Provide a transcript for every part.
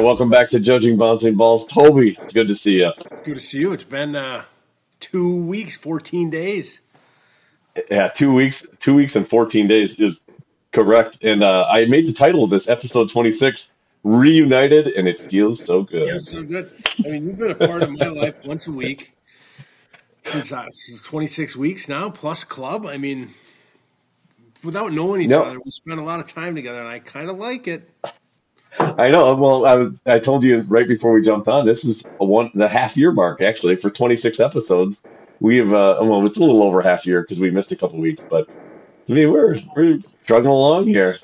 Welcome back to Judging Bouncing Balls. Toby, it's good to see you. Good to see you. It's been uh, two weeks, 14 days. Yeah, two weeks, two weeks and 14 days is correct. And uh, I made the title of this episode 26, Reunited, and it feels so good. Yeah, so good. I mean, you've been a part of my life once a week since uh, 26 weeks now, plus club. I mean, without knowing each No. other, we spent a lot of time together, and I kind of like it. I know. Well, I was I told you right before we jumped on. This is a one the half year mark actually for 26 episodes. We've uh, well, it's a little over half year because we missed a couple weeks, but I mean we're we're struggling along here.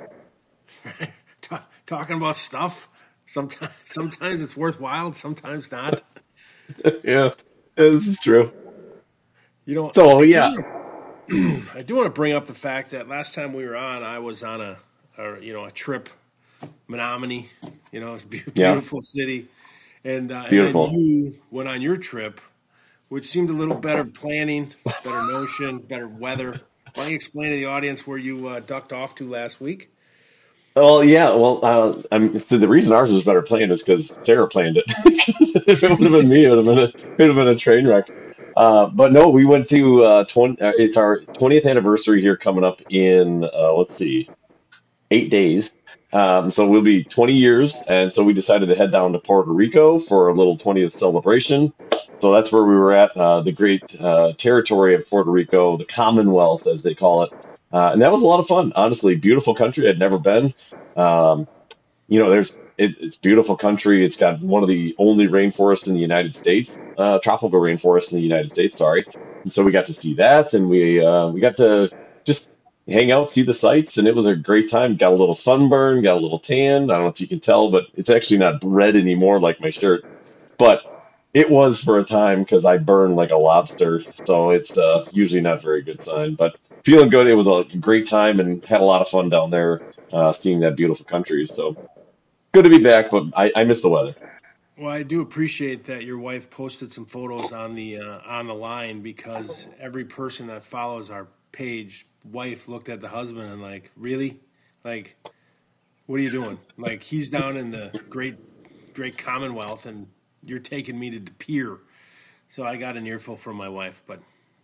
Ta talking about stuff. Sometimes, sometimes it's worthwhile. Sometimes not. yeah, this is true. You know. So yeah, I do want to bring up the fact that last time we were on, I was on a, a you know, a trip, Menominee. You know, it's a be- Yeah. beautiful city, and uh, Beautiful. And then you went on your trip, which seemed a little better planning, better notion, better weather. Why don't you explain to the audience where you uh, ducked off to last week? well, yeah, well, uh, I'm, so the reason ours was better planned is because Sarah planned it. if it would have been me, it would have been a, it would have been a train wreck. Uh, but no, we went to uh, 20, uh, it's our 20th anniversary here coming up in uh, let's see, eight days. Um, so we'll be 20 years, and so we decided to head down to Puerto Rico for a little 20th celebration. So that's where we were at, uh, the great uh, territory of Puerto Rico, the Commonwealth, as they call it. Uh, and that was a lot of fun, honestly. Beautiful country. I'd never been. Um, you know, there's it, it's beautiful country. It's got one of the only rainforests in the United States, uh, tropical rainforest in the United States. Sorry, and so we got to see that, and we uh, we got to just hang out, see the sights, and it was a great time. Got a little sunburn, got a little tan. I don't know if you can tell, but it's actually not red anymore like my shirt, but it was for a time because I burned like a lobster, so it's uh, usually not very good sign. But feeling good. It was a great time and had a lot of fun down there, uh, seeing that beautiful country. So good to be back, but I, I miss the weather. Well, I do appreciate that your wife posted some photos on the uh, on the line because every person that follows our page, wife looked at the husband and like, really, like, what are you doing? Like, he's down in the great great Commonwealth, and you're taking me to the pier. So I got an earful from my wife, but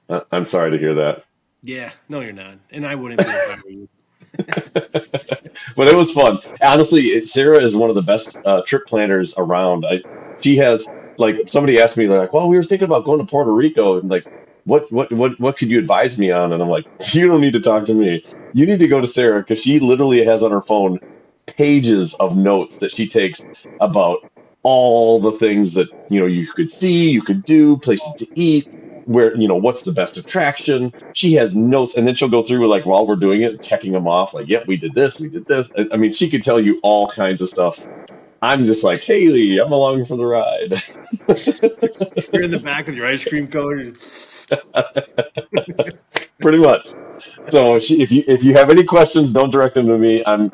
Uh, I'm sorry to hear that. yeah, no, you're not, and I wouldn't be if I were you. but it was fun. Honestly, Sarah is one of the best uh, trip planners around. I, she has like somebody asked me they're like, "Well, we were thinking about going to Puerto Rico and like, what what what what could you advise me on?" And I'm like, "You don't need to talk to me. You need to go to Sarah because she literally has on her phone pages of notes that she takes about all the things that you know you could see, you could do, places to eat." Where you know what's the best attraction? She has notes, and then she'll go through like while we're doing it, checking them off. Like, yep, we did this, we did this. I I mean, she could tell you all kinds of stuff. I'm just like Haley, I'm along for the ride. You're in the back with your ice cream cone. Pretty much. So she, if you if you have any questions, don't direct them to me. I'm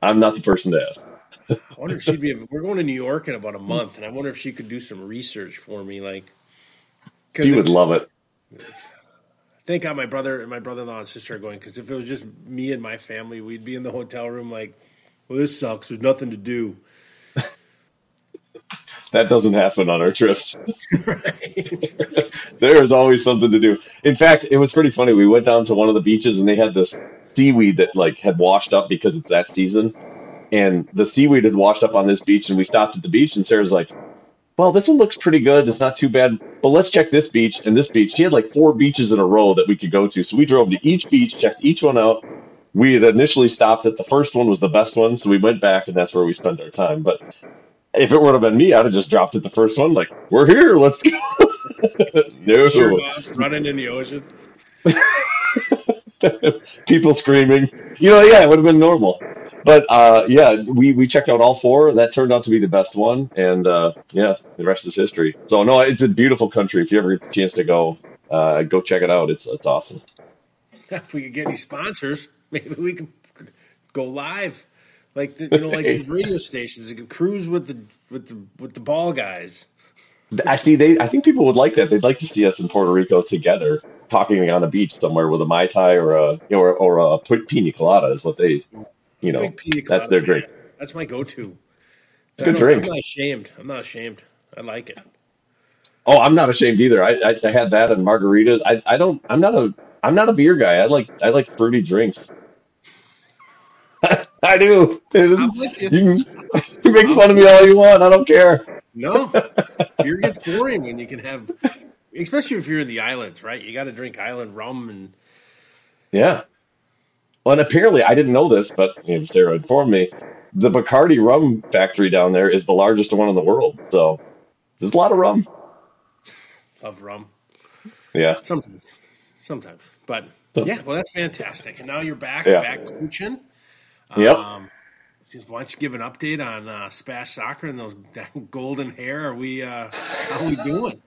I'm not the person to ask. I wonder if she'd be. We're going to New York in about a month, and I wonder if she could do some research for me, like. She would love it. Thank God my brother, and my brother-in-law and sister are going because if it was just me and my family, we'd be in the hotel room like, "Well, this sucks. There's nothing to do." That doesn't happen on our trips. there is always something to do. In fact, it was pretty funny. We went down to one of the beaches and they had this seaweed that like had washed up because it's that season. And the seaweed had washed up on this beach and we stopped at the beach and Sarah's like, Well, this one looks pretty good. It's not too bad. But let's check this beach and this beach. She had like four beaches in a row that we could go to. So we drove to each beach, checked each one out. We had initially stopped at the first one was the best one, so we went back and that's where we spent our time. But if it would have been me, I'd have just dropped it the first one, like, we're here, let's go. no. Off, running in the ocean. People screaming. You know, yeah, it would have been normal. But uh, yeah, we, we checked out all four. That turned out to be the best one. And uh, yeah, the rest is history. So, no, it's a beautiful country. If you ever get the chance to go, uh, go check it out. It's, it's awesome. If we could get any sponsors, maybe we could go live, like the, you know, like these radio stations. You could cruise with the with the with the ball guys. I see. They. I think people would like that. They'd like to see us in Puerto Rico together, talking on a beach somewhere with a mai tai or a or, or a pina colada is what they, you know, that's their drink. That's my go-to. It's good drink. I'm not ashamed. I'm not ashamed. I like it. Oh, I'm not ashamed either. I, I, I had that and margaritas. I, I don't. I'm not a. I'm not a beer guy. I like I like fruity drinks. I do. It is- I'm with you. you can make fun of me all you want. I don't care. No, beer gets boring when you can have, especially if you're in the islands, right? You got to drink island rum and Yeah. Well, and apparently I didn't know this, but you know, Sarah informed me. The Bacardi rum factory down there is the largest one in the world. So there's a lot of rum. of rum. Yeah. Sometimes, sometimes, but yeah. Well, that's fantastic. And now you're back, Yeah. back coaching. Yep. Um, just why don't you give an update on uh, Spash Soccer and those that golden hair? Are we uh, how are we doing?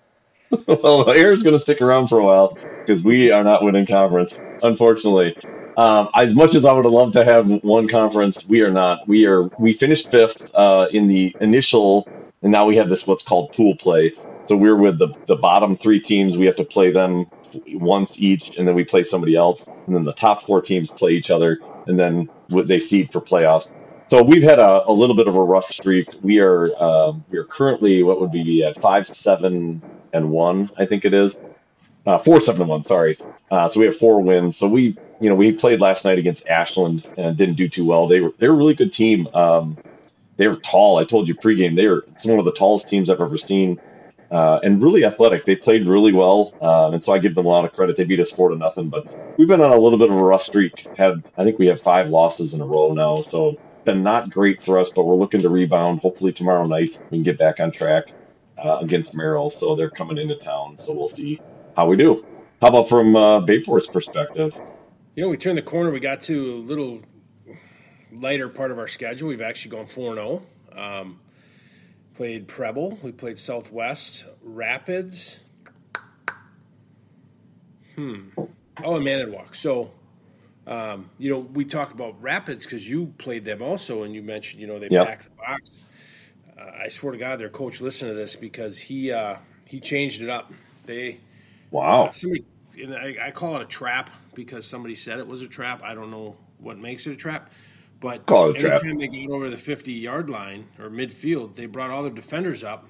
well, the is going to stick around for a while because we are not winning conference, unfortunately. Um, as much as I would have loved to have one conference, we are not. We are. We finished fifth uh, in the initial, and now we have this what's called pool play. So we're with the the bottom three teams. We have to play them once each, and then we play somebody else, and then the top four teams play each other, and then they seed for playoffs. So we've had a, a little bit of a rough streak. We are um, we are currently what would be at five seven and one, I think it is. Uh, four seven and one, sorry. Uh, so we have four wins. So we, you know, we played last night against Ashland and didn't do too well. They were they're a really good team. Um, they were tall. I told you pregame they were it's one of the tallest teams I've ever seen, uh, and really athletic. They played really well, um, and so I give them a lot of credit. They beat us four to nothing, but we've been on a little bit of a rough streak. Had I think we have five losses in a row now, so been not great for us. But we're looking to rebound. Hopefully tomorrow night we can get back on track uh, against Merrill. So they're coming into town. So we'll see how we do. How about from uh, Bayport's perspective? You know, we turned the corner. We got to a little lighter part of our schedule. We've actually gone four zero. Played Preble. We played Southwest Rapids. Hmm. Oh, and Manitowoc. So, um, you know, we talked about Rapids because you played them also, and you mentioned, you know, they Yep. packed the box. Uh, I swear to God, their coach listened to this because he uh, he changed it up. They Wow. somebody and I, I call it a trap because somebody said it was a trap. I don't know what makes it a trap, but Call it a trap. anytime they got over the fifty yard line or midfield, they brought all their defenders up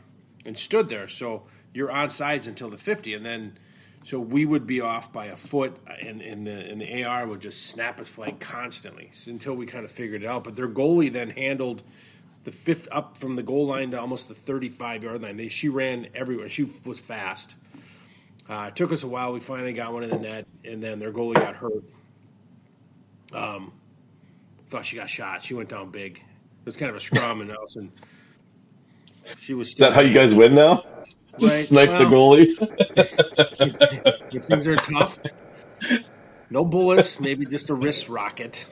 and stood there. So you're on sides until the fifty, and then so we would be off by a foot, and, and the and the AR would just snap his flag constantly until we kind of figured it out. But their goalie then handled the fifth up from the goal line to almost the 35 yard line. They, she ran everywhere. She was fast. Uh, it took us a while. We finally got one in the net, and then their goalie got hurt. Um, thought she got shot. She went down big. It was kind of a scrum, and Nelson. She was Is that how you guys win now? Just Right, snipe the goalie. if things are tough, no bullets, maybe just a wrist rocket.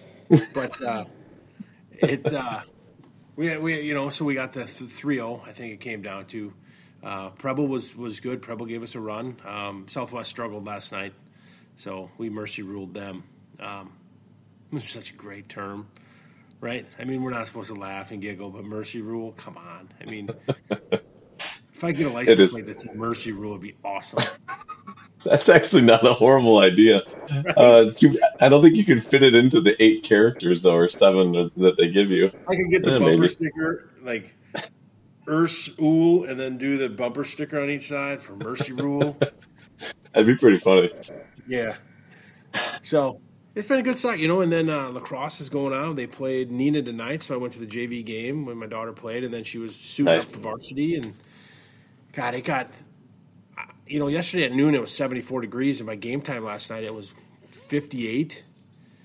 But uh, it, uh, we, we, you know, so we got the 3 0, I think it came down to. Uh, Preble was, was good. Preble gave us a run. Um, Southwest struggled last night, so we mercy ruled them. Um, it's such a great term, right? I mean, we're not supposed to laugh and giggle, but mercy rule, come on. I mean, if I get a license plate that's said mercy rule, it'd be awesome. That's actually not a horrible idea. Uh, too, I don't think you can fit it into the eight characters though, or seven that they give you. I could get the Yeah, bumper maybe. sticker like Urs Ool and then do the bumper sticker on each side for Mercy Rule. That'd be pretty funny. yeah. So it's been a good start, you know. And then uh, lacrosse is going on. They played Neenah tonight, so I went to the JV game when my daughter played, and then she was suited Nice. up for varsity. And God, it got uh, you know yesterday at noon it was seventy four degrees, and by game time last night it was fifty eight.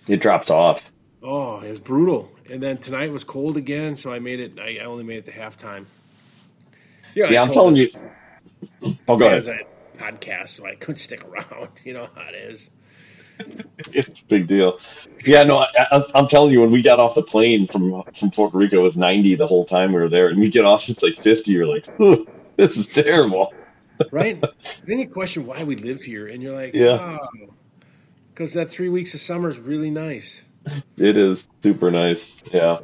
It drops off. Oh, it was brutal. And then tonight was cold again, so I made it. I I only made it to halftime. Yeah, Yeah, I I'm telling you. Oh, go ahead. I had podcasts, so I couldn't stick around. You know how it is. It's a big deal. Yeah, no, I, I, I'm telling you, when we got off the plane from from Puerto Rico, it was 90 the whole time we were there, and we get off, it's like 50. You're like, this is terrible. right? then you question why we live here, and you're like, Yeah. oh, because that three weeks of summer is really nice. It is super nice. Yeah.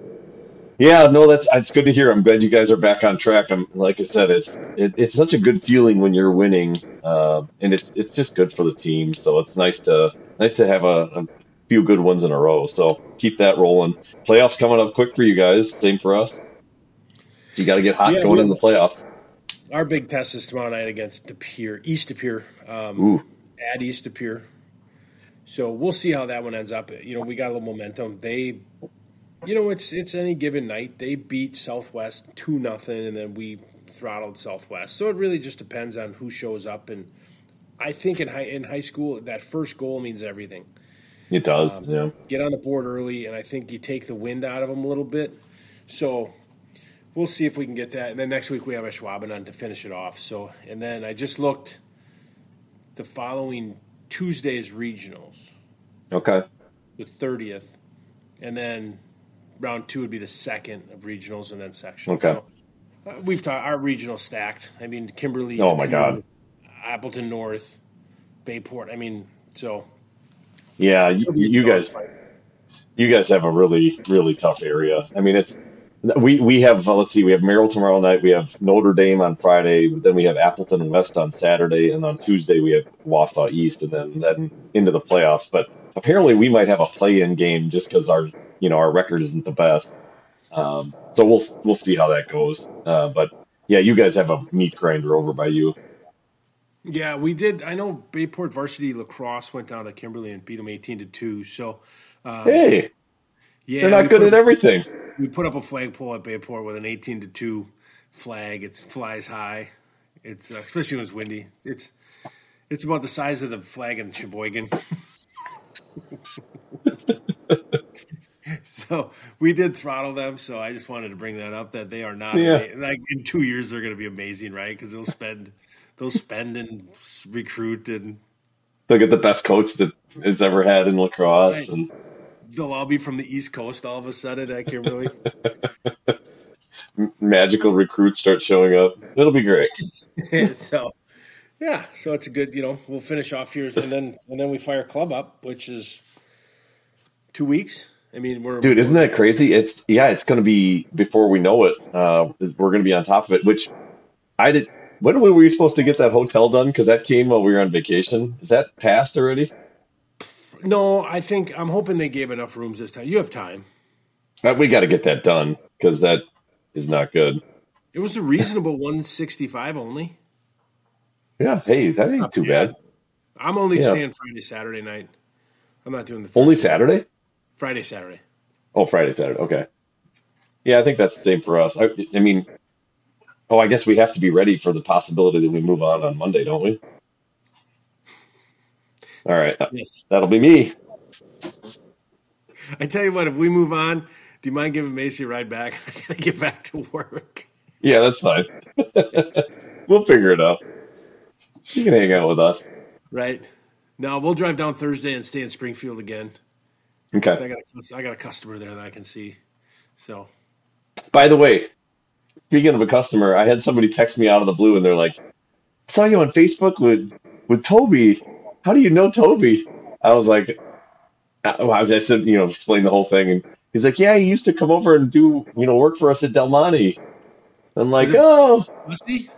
Yeah, no, that's it's good to hear. I'm glad you guys are back on track. I'm like I said, it's it, it's such a good feeling when you're winning, uh, and it's it's just good for the team. So it's nice to nice to have a, a few good ones in a row. So keep that rolling. Playoffs coming up quick for you guys. Same for us. You got to get hot Yeah, going in the playoffs. Our big test is tomorrow night against De Pere, East De Pere, um, Ooh, at East De Pere. So we'll see how that one ends up. You know, we got a little momentum. They, you know, it's it's any given night. They beat Southwest two nothing, and then we throttled Southwest. So it really just depends on who shows up. And I think in high in high school, that first goal means everything. it does. Um, yeah. Get on the board early, and I think you take the wind out of them a little bit. So we'll see if we can get that. And then next week we have Ashwaubenon to finish it off. So and then I just looked the following Tuesday's regionals, Okay. the thirtieth, and then round two would be the second of regionals, and then sectional. Okay. So, uh, we've talked our regional stacked. I mean, Kimberly. Oh, my God. Appleton North, Bayport. I mean, so Yeah, you, you guys, you guys have a really, really tough area. I mean, it's we we have uh, let's see, we have Merrill tomorrow night, we have Notre Dame on Friday, but then we have Appleton West on Saturday, and on Tuesday we have Wausau East, and then then into the playoffs. But apparently, we might have a play-in game just because our you know our record isn't the best. Um, so we'll we'll see how that goes. Uh, but yeah, you guys have a meat grinder over by you. Yeah, we did. I know Bayport varsity lacrosse went down to Kimberly and beat them eighteen to two. So, um, Hey, yeah, they're not good at everything. We put up a flagpole at Bayport with an eighteen to two flag. It flies high. It's uh, especially when it's windy. It's it's about the size of the flag in Sheboygan. so we did throttle them. So I just wanted to bring that up that they are not Yeah. like in two years they're going to be amazing, right? Because they'll spend they'll spend and recruit and They'll get the best coach that has ever had in lacrosse, Right. and they'll all be from the East Coast all of a sudden at Kimberly. magical recruits start showing up. It'll be great. so yeah, so it's a good, you know, we'll finish off here and then and then we fire club up, which is two weeks. I mean, we're Dude, isn't that crazy? It's yeah, it's going to be before we know it. Uh, we're going to be on top of it. Which I did. When were we supposed to get that hotel done? Because that came while we were on vacation. Is that passed already? no. I think I'm hoping they gave enough rooms this time. You have time. Uh, We got to get that done because that is not good. It was a reasonable 165 only. Yeah. Hey, that ain't too bad. I'm only Yeah. staying Friday, Saturday night. I'm not doing the Only Thursday. Saturday? Friday, Saturday. Oh, Friday, Saturday. Okay. Yeah, I think that's the same for us. I, I mean, oh, I guess we have to be ready for the possibility that we move on on Monday, don't we? All right. Yes. That'll be me. I tell you what, if we move on, do you mind giving Macy a ride back? I gotta get back to work. Yeah, that's fine. we'll figure it out. She can hang out with us. Right. No, we'll drive down Thursday and stay in Springfield again. So I got I got a customer there that I can see. So By the way, speaking of a customer, I had somebody text me out of the blue and they're like, I saw you on Facebook with with Toby. How do you know Toby? I was like, uh, I said, you know, explain the whole thing. And he's like, yeah, he used to come over and do, you know, work for us at Del Monte. I'm like, Was oh, Rusty?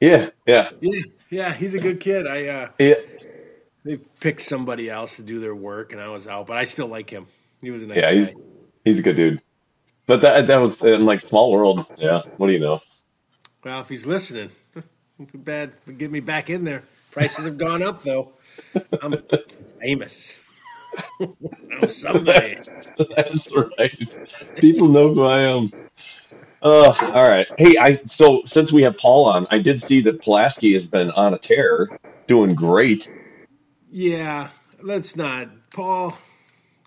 yeah, yeah, Yeah, yeah, he's a good kid. I uh, yeah. they picked somebody else to do their work, and I was out, but I still like him. He was a nice Yeah, guy. he's he's a good dude. But that that was in like small world. Yeah. What do you know? Well, if he's listening, bad. Get me back in there. Prices have gone up though. I'm famous. I'm somebody. That's right. People know who I am. Uh, all right. Hey, I so since we have Paul on, I did see that Pulaski has been on a tear, doing great. Yeah, let's not, Paul.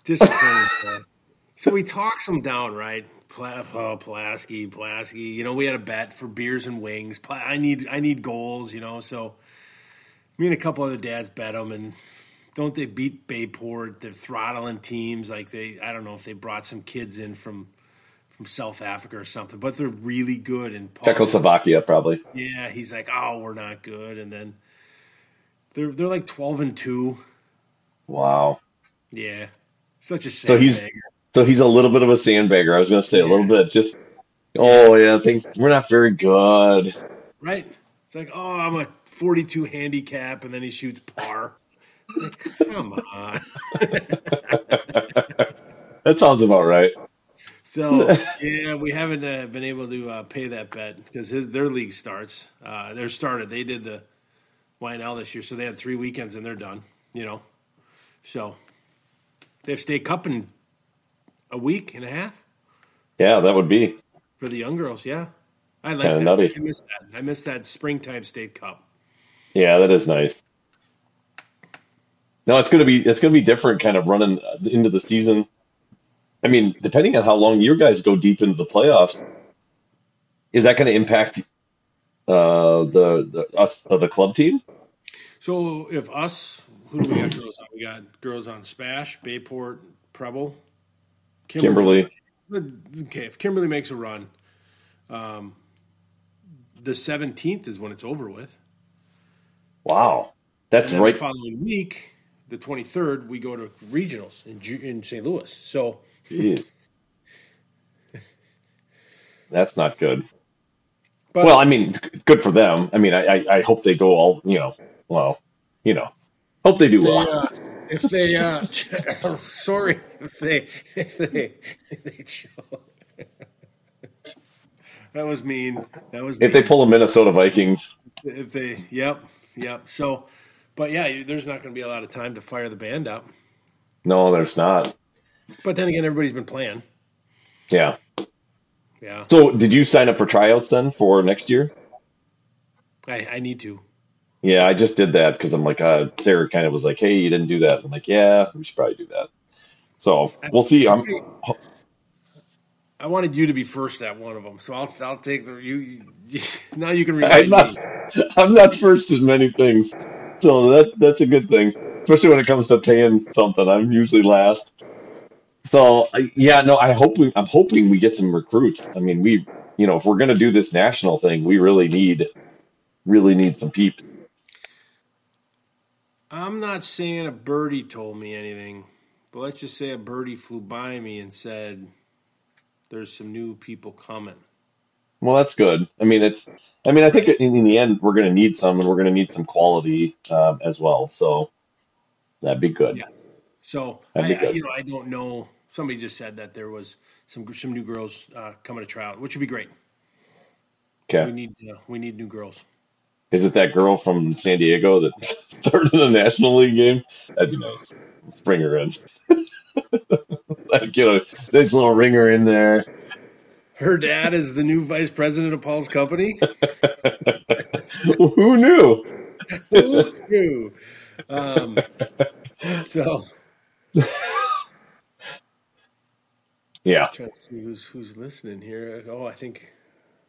Disappointing. So he talks him down, right? Pla- oh, Pulaski, Pulaski. You know, we had a bet for beers and wings. I need, I need goals. You know, so me and a couple other dads bet them, and don't they beat Bayport? They're throttling teams like they. I don't know if they brought some kids in from from South Africa or something, but they're really good. And Czechoslovakia, probably. yeah, he's like, oh, we're not good, and then they're they're like twelve and two. Wow. Yeah, such a So he's- sandbagger. So he's a little bit of a sandbagger. I was going to say a little bit. Just oh yeah, I think we're not very good. right. It's like, oh, I'm a 42 handicap, and then he shoots par. Like, Come on. That sounds about right. So yeah, we haven't uh, been able to uh, pay that bet because his their league starts. Uh, they're started. They did the YNL this year, so they had three weekends and they're done. You know, so they have state cup in a week and a half Yeah, that would be. for the young girls. Yeah, I like Kinda that. nutty. I missed that. I missed that springtime state cup. Yeah, that is nice. No, it's gonna be it's gonna be different, kind of running into the season. I mean, depending on how long you guys go deep into the playoffs, is that going to impact uh, the, the us uh, the club team? So if us, who do we got girls on? We got girls on Spash, Bayport, Preble, Kimberly. Okay, if Kimberly makes a run, um, the seventeenth is when it's over with. Wow, that's right. The following week, the twenty third, we go to regionals in in St. Louis. So That's not good. But Well, I mean, it's good for them. I mean, I, I, I hope they go all, you know, well, you know, hope they do they, well. uh, if they uh, sorry, if they if they if they choke. that was mean. That was If they pull the Minnesota Vikings, if they yep yep. So, but yeah, there's not going to be a lot of time to fire the band up. no, there's not. But then again, everybody's been playing. Yeah. Yeah, So, did you sign up for tryouts then for next year? I, I need to. Yeah, I just did that because I'm like, uh, Sarah kind of was like, "Hey, you didn't do that." I'm like, "Yeah, we should probably do that." So we'll see. I'm I wanted you to be first at one of them, so I'll I'll take the you. you now you can I'm not me. I'm not first in many things, so that's that's a good thing, especially when it comes to paying something. I'm usually last. So yeah, no, I hope we, I'm hoping we get some recruits. I mean, we, you know, if we're gonna do this national thing, we really need, really need some peeps. I'm not saying a birdie told me anything, but let's just say a birdie flew by me and said, "There's some new people coming." Well, that's good. I mean, it's. I mean, I think in, in the end, we're going to need some, and we're going to need some quality um, as well. So that'd be good. Yeah. So I, be I, you know, I don't know. Somebody just said that there was some some new girls uh, coming to try out, which would be great. Okay. We need uh, we need new girls. Is it that girl from San Diego that started a National League game? That'd be nice. Let's bring her in. get a nice little ringer in there. Her dad is the new vice president of Paul's company. Who knew? Who knew? Um, so Yeah. trying to see who's who's listening here. Oh, I think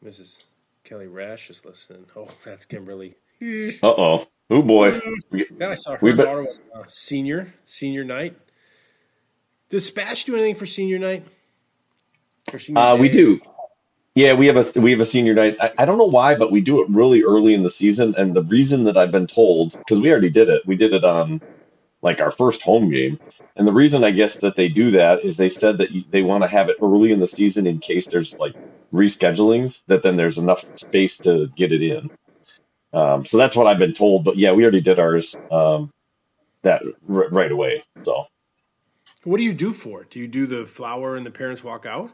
Mrs. Kelly Rash is listening. Oh, that's Kimberly. Uh oh. Oh boy. Yeah, I saw her We daughter was uh, senior senior night. Does Spash do anything for senior night? Or senior Uh, we do. Yeah, we have a we have a senior night. I, I don't know why, but we do it really early in the season. And the reason that I've been told, because we already did it, we did it on like our first home game. And the reason I guess that they do that is they said that they want to have it early in the season in case there's like reschedulings, that then there's enough space to get it in. Um, so that's what I've been told. But yeah, we already did ours um, that r- right away. So What do you do for it? Do you do the flower and the parents walk out?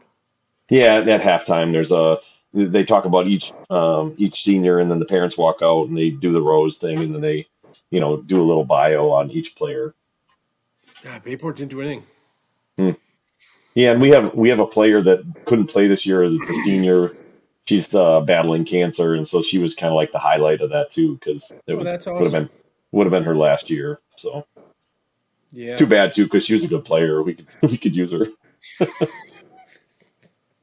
Yeah, at halftime, there's a they talk about each um, each senior, and then the parents walk out and they do the rose thing, and then they, you know, do a little bio on each player. Ah, Bayport didn't do anything. Yeah, and we have we have a player that couldn't play this year as it's a senior. She's uh, battling cancer, and so she was kind of like the highlight of that too, because it Oh, was that's would have been would have been her last year. So Yeah. too bad too, because she was a good player. We could we could use her.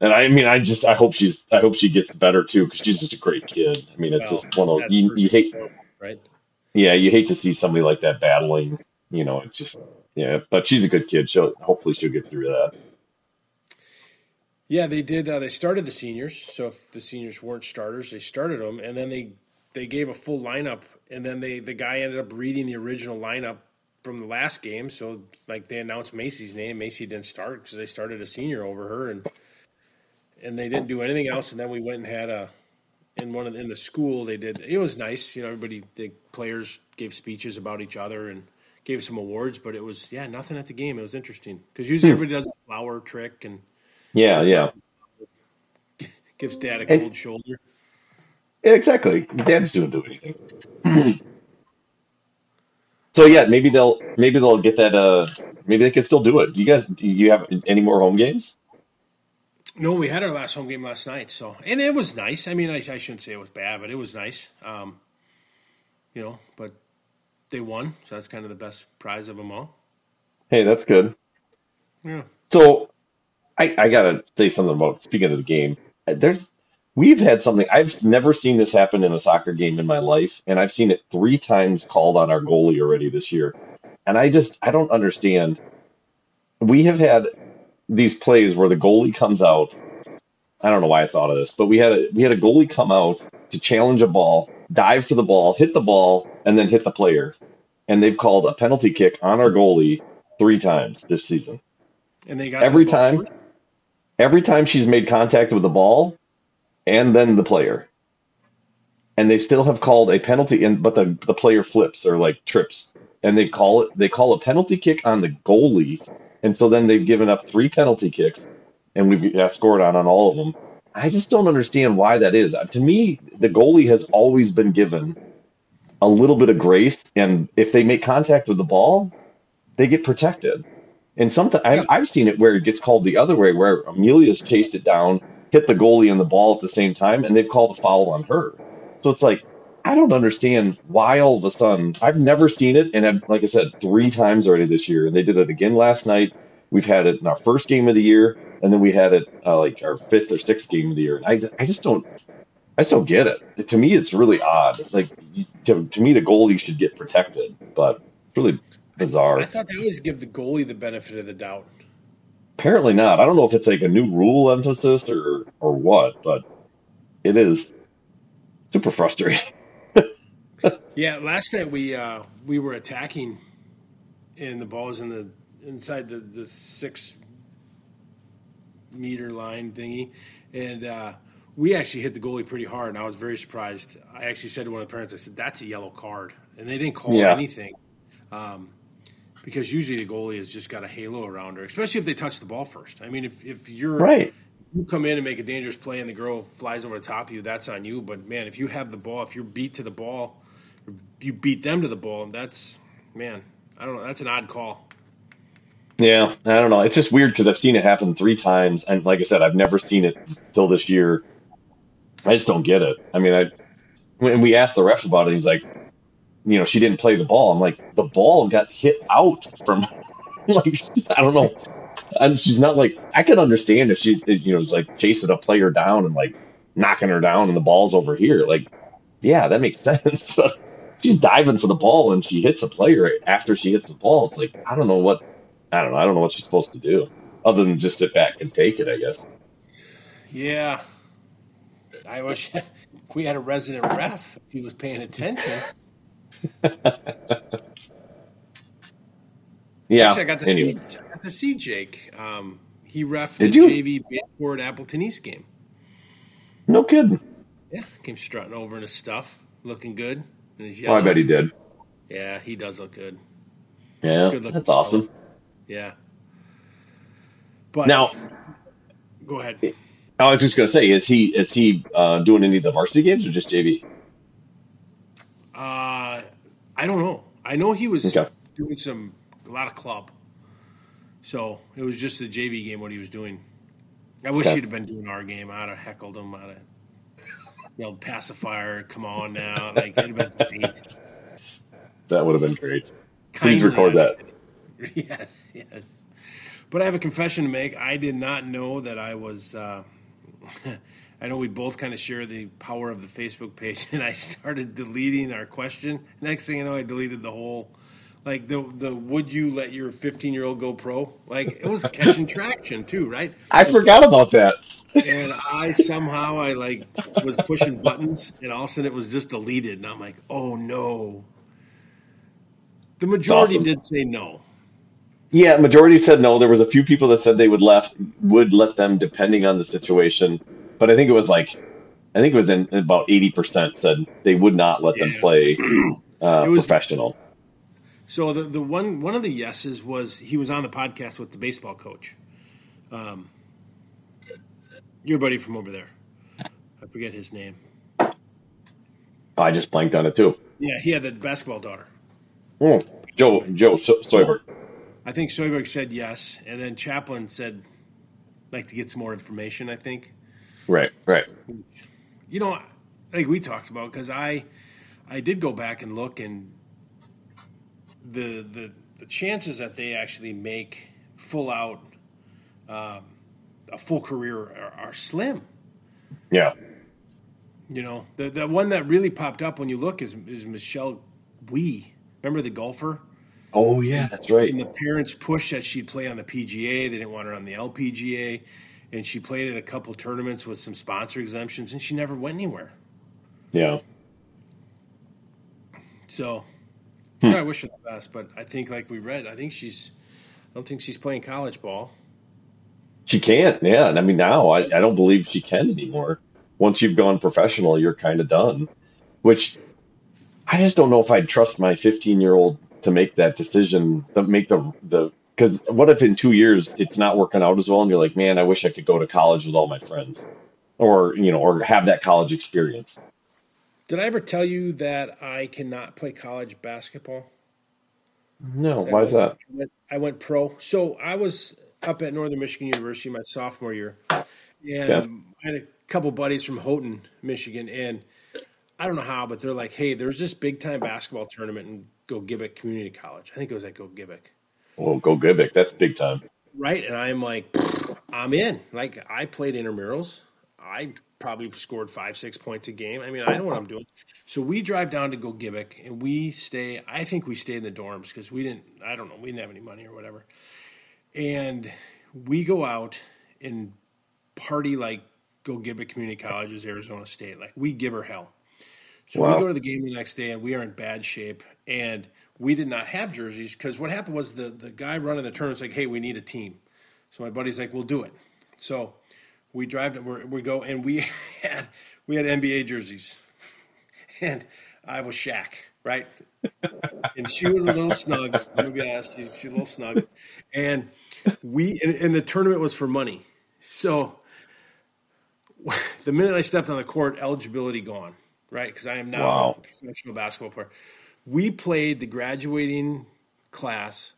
And I mean, I just I hope she's I hope she gets better too, because she's just a great kid. I mean, it's Well, just one of you, you hate right? yeah, you hate to see somebody like that battling. You know, it's just yeah. But she's a good kid. She'll hopefully she'll get through that. Yeah, they did. Uh, they started the seniors. So if the seniors weren't starters, they started them, and then they they gave a full lineup, and then they the guy ended up reading the original lineup from the last game. So like they announced Macy's name, Macy didn't start because they started a senior over her, and and they didn't do anything else. And then we went and had a in one of in the school they did. It was nice, you know. Everybody the players gave speeches about each other and gave some awards, but it was yeah nothing at the game. It was interesting because usually everybody does a flower trick and Yeah, yeah. Gives dad a cold shoulder. Yeah, exactly. Dad's doing do anything. so yeah, maybe they'll maybe they'll get that. Uh, maybe they can still do it. Do you guys? Do you have any more home games? No, we had our last home game last night. So and it was nice. I mean, I, I shouldn't say it was bad, but it was nice. Um, you know, but they won, so that's kind of the best prize of them all. Hey, that's good. Yeah. So I, I gotta say something about speaking of the game. Uh, there's we've had something I've never seen this happen in a soccer game in my life, and I've seen it three times called on our goalie already this year. And I just I don't understand. We have had these plays where the goalie comes out. I don't know why I thought of this, but we had a we had a goalie come out to challenge a ball, dive for the ball, hit the ball, and then hit the player. And they've called a penalty kick on our goalie three times this season. And they got Every the time first? Every time she's made contact with the ball and then the player. And they still have called a penalty in but the the player flips or like trips. And they call it they call a penalty kick on the goalie. And so then they've given up three penalty kicks and we've got scored on on all of them. I just don't understand why that is. To me, the goalie has always been given a little bit of grace and if they make contact with the ball, they get protected. And sometimes I've, I've seen it where it gets called the other way, where Amelia's chased it down, hit the goalie and the ball at the same time, and they've called a foul on her. So it's like I don't understand why all of a sudden I've never seen it, and I've, like I said, three times already this year, and they did it again last night. We've had it in our first game of the year, and then we had it uh, like our fifth or sixth game of the year. And I, I just don't, I just don't get it. To me, it's really odd. Like to, to me, the goalie should get protected, but it's really bizarre. I thought they always give the goalie the benefit of the doubt. Apparently not. I don't know if it's like a new rule emphasis or or what, but it is super frustrating. Yeah, last night we uh, we were attacking, and the ball was in the inside the, the six meter line thingy, and uh, we actually hit the goalie pretty hard. And I was very surprised. I actually said to one of the parents, I said, "That's a yellow card," and they didn't call Yeah. anything. Um, because usually the goalie has just got a halo around her, especially if they touch the ball first. I mean, if, if you're Right. you come in and make a dangerous play and the girl flies over the top of you, that's on you. But man, if you have the ball, if you're beat to the ball, you beat them to the ball, and that's man, I don't know. That's an odd call. Yeah, I don't know. It's just weird because I've seen it happen three times, and like I said, I've never seen it till this year. I just don't get it. I mean, I when we asked the ref about it, he's like, you know, she didn't play the ball. I'm like, the ball got hit out from, like, I don't know. And she's not like I can understand if she, you know, is like chasing a player down and like knocking her down, and the ball's over here. Like, yeah, that makes sense. But she's diving for the ball and she hits a player after she hits the ball. It's like I don't know what I don't know. I don't know what she's supposed to do other than just sit back and take it. I guess. Yeah, I wish we had a resident ref. If he was paying attention. Yeah. Actually, I got to anyway. see. I got to see Jake. Um, he ref Did the you? JV Banford Appleton East game. No kidding. Yeah, came strutting over in his stuff, looking good. In his Oh, I bet he did. Yeah, he does look good. Yeah, Good that's awesome. Yeah. But Now, go ahead. I was just gonna say, is he is he uh, doing any of the varsity games or just JV? Uh, I don't know. I know he was Okay. doing some a lot of club, so it was just the JV game what he was doing. I wish Okay. he'd have been doing our game. I'd have heckled him. I'd have yelled pacifier. Come on now, like it'd have been great. That would have been great. Please record that. Yes, yes. But I have a confession to make. I did not know that I was. Uh, I know we both kind of share the power of the Facebook page, and I started deleting our question. Next thing you know, I deleted the whole, like the the would you let your 15 year old go pro? Like it was catching traction too, right? I forgot about that. And I somehow I like was pushing buttons, and all of a sudden it was just deleted, and I'm like, oh no. The majority awesome. did say no. Yeah, majority said no. There was a few people that said they would left would let them depending on the situation, but I think it was like I think it was in about eighty percent said they would not let them play uh, was- professional. So the the one one of the yeses was he was on the podcast with the baseball coach, um, your buddy from over there. I forget his name. I just blanked on it too. Yeah, he had the basketball daughter. Mm. Joe Joe so- Soyberg. I think Soyberg said yes, and then Chaplin said like to get some more information. I think. Right, right. You know, like we talked about, because I I did go back and look, and the the the chances that they actually make full out um, a full career are, are slim. Yeah. You know, the the one that really popped up when you look is is Michelle Wie. Remember the golfer? Oh yeah, that's right. And the parents pushed that she'd play on the PGA. They didn't want her on the LPGA, and she played at a couple tournaments with some sponsor exemptions, and she never went anywhere. Yeah. So, hmm. yeah, I wish her the best, but I think, like we read, I think she's. I don't think she's playing college ball. She can't. Yeah, and I mean now I, I don't believe she can anymore. Once you've gone professional, you're kind of done. Which I just don't know if I'd trust my 15 year old to make that decision. To make the the because what if in two years it's not working out as well, and you're like, man, I wish I could go to college with all my friends, or you know, or have that college experience. Did I ever tell you that I cannot play college basketball? No, why is that? I went, I went pro. So I was up at Northern Michigan University my sophomore year, and Yeah. I had a couple buddies from Houghton, Michigan, and I don't know how, but they're like, "Hey, there's this big time basketball tournament in Gogebic Community College. I think it was at Gogebic, Well, Gogebic. That's big time. right?" And I'm like, "I'm in." Like I played intramurals. I probably scored five, six points a game. I mean, I know what I'm doing. So we drive down to Gogebic, and we stay. I think we stay in the dorms because we didn't. I don't know. We didn't have any money or whatever. And we go out and party like Gogebic Community College's Arizona State. Like we give her hell. So Wow. we go to the game the next day, and we are in bad shape. And we did not have jerseys because what happened was the the guy running the tournament's like, "Hey, we need a team." So my buddy's like, "We'll do it." So we drive to we we go and we had we had NBA jerseys, and I was Shaq, right? and she was a little snug. I'm gonna be honest, she, she's a little snug, and we and, and the tournament was for money. So the minute I stepped on the court, eligibility gone, right? Because I am now Wow. a professional basketball player. We played the graduating class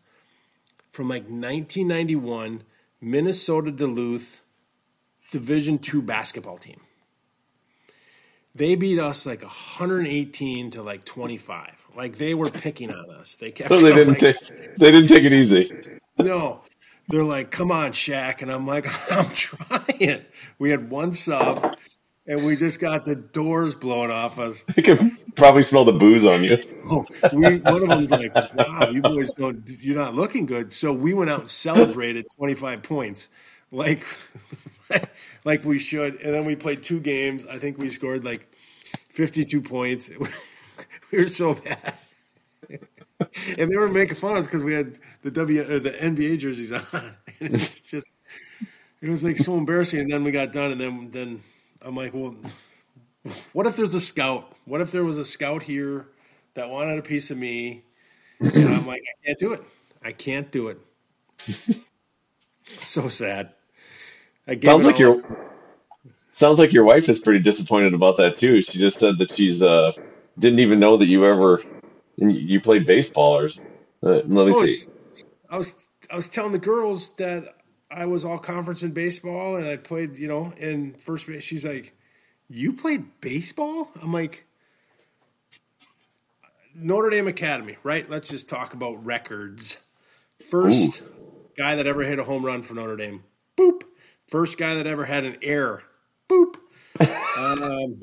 from like 1991 Minnesota Duluth Division two basketball team. They beat us like 118 to like 25. Like they were picking on us. They kept So they didn't like, take they didn't take it easy. no. They're like, come on, Shaq. And I'm like, I'm trying. We had one sub and we just got the doors blown off us. They can probably smell the booze on you. Oh, we, one of them's like, wow, you boys don't, you're not looking good. So we went out and celebrated 25 points like, like we should. And then we played two games. I think we scored like 52 points. we were so bad. and they were making fun of us because we had the W or the NBA jerseys on. And it was just, it was like so embarrassing. And then we got done, and then then I'm like, well, what if there's a scout? What if there was a scout here that wanted a piece of me? And I'm like, I can't do it. I can't do it. so sad. I gave Sounds like your sounds like your wife is pretty disappointed about that too. She just said that she's uh didn't even know that you ever you played baseball or uh, let me Oh, see. I was I was telling the girls that I was all conference in baseball and I played, you know, in first base. She's like, "You played baseball?" I'm like, Notre Dame Academy, right? Let's just talk about records. First guy that ever hit a home run for Notre Dame. Boop. First guy that ever had an error. Boop. Um,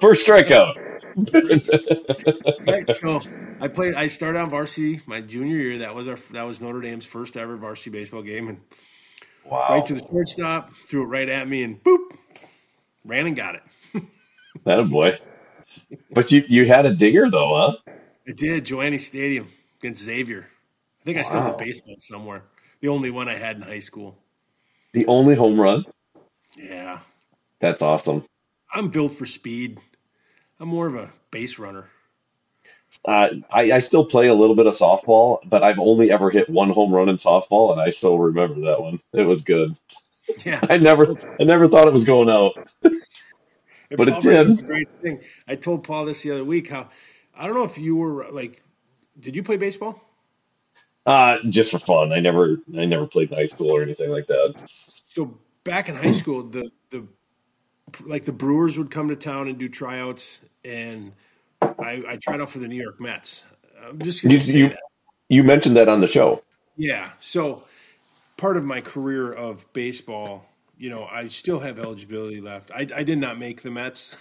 First strikeout. right. So I played. I started on varsity my junior year. That was our. That was Notre Dame's first ever varsity baseball game, and Wow. right to the shortstop, threw it right at me, and boop, ran and got it. That a boy. But you you had a digger though, huh? I did. Joannes Stadium against Xavier. I think I still have Wow. a baseball somewhere. The only one I had in high school. The only home run. Yeah, That's awesome. I'm built for speed. I'm more of a base runner. Uh, I, I still play a little bit of softball, but I've only ever hit one home run in softball, and I still remember that one. It was good. Yeah, I never, I never thought it was going out. But it Paul brings up did. a great thing. I told Paul this the other week. How I don't know if you were like, did you play baseball? Uh, just for fun. I never, I never played in high school or anything like that. So back in high school, the the like the Brewers would come to town and do tryouts, and I, I tried out for the New York Mets. I'm just gonna You, you, you mentioned that on the show. Yeah. So part of my career of baseball, you know, I still have eligibility left. I, I did not make the Mets.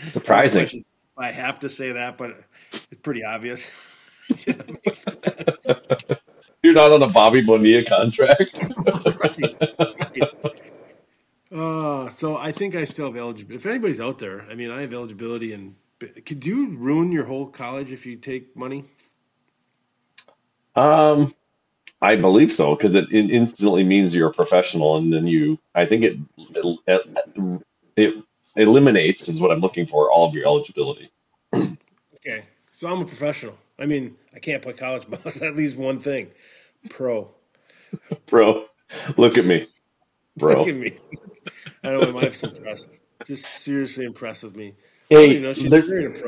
Surprising. I, have to say that, but it's pretty obvious. I did not make the Mets. You're not on a Bobby Bonilla contract. Right. Uh, so I think I still have eligibility. If anybody's out there, I mean, I have eligibility, and could you ruin your whole college if you take money? Um, I believe so because it, it instantly means you're a professional, and then you. I think it it, it eliminates is what I'm looking for all of your eligibility. Okay, so I'm a professional. I mean, I can't play college ball. That leaves one thing: pro. pro, look at me, bro. Look at me. I know my wife's impressed. Just seriously impressed with me. Hey, even know there's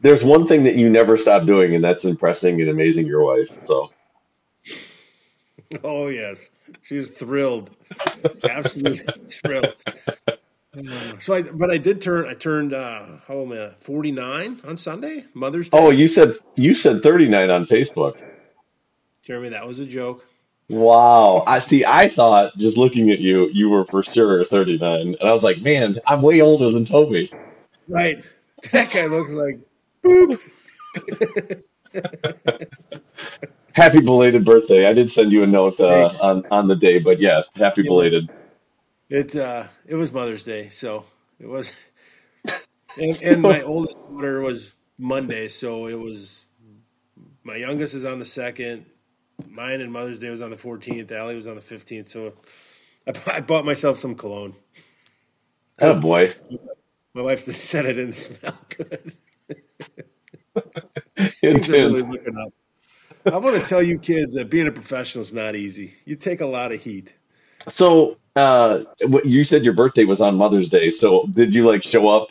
there's one thing that you never stop doing, and that's impressing and amazing your wife. So Oh yes, she's thrilled, absolutely thrilled. Uh, So, I, but I did turn. I turned. Uh, how old am I? Forty nine on Sunday, Mother's Day. Oh, you said you said 39 on Facebook. Jeremy, that was a joke. Wow. I see. I thought just looking at you, you were for sure 39, and I was like, man, I'm way older than Toby. Right, that guy looks like boop. Happy belated birthday. I did send you a note uh, on on the day, but yeah, happy belated. It uh, it was Mother's Day, so it was. And, and my oldest daughter was Monday, so it was. My youngest is on the second. Mine and Mother's Day was on the fourteenth. Allie was on the fifteenth. So I, I bought myself some cologne. Oh boy. My wife said it didn't smell good. Things are really looking up. I want to tell you kids that being a professional is not easy. You take a lot of heat. So, uh, what you said your birthday was on Mother's Day. So, did you like show up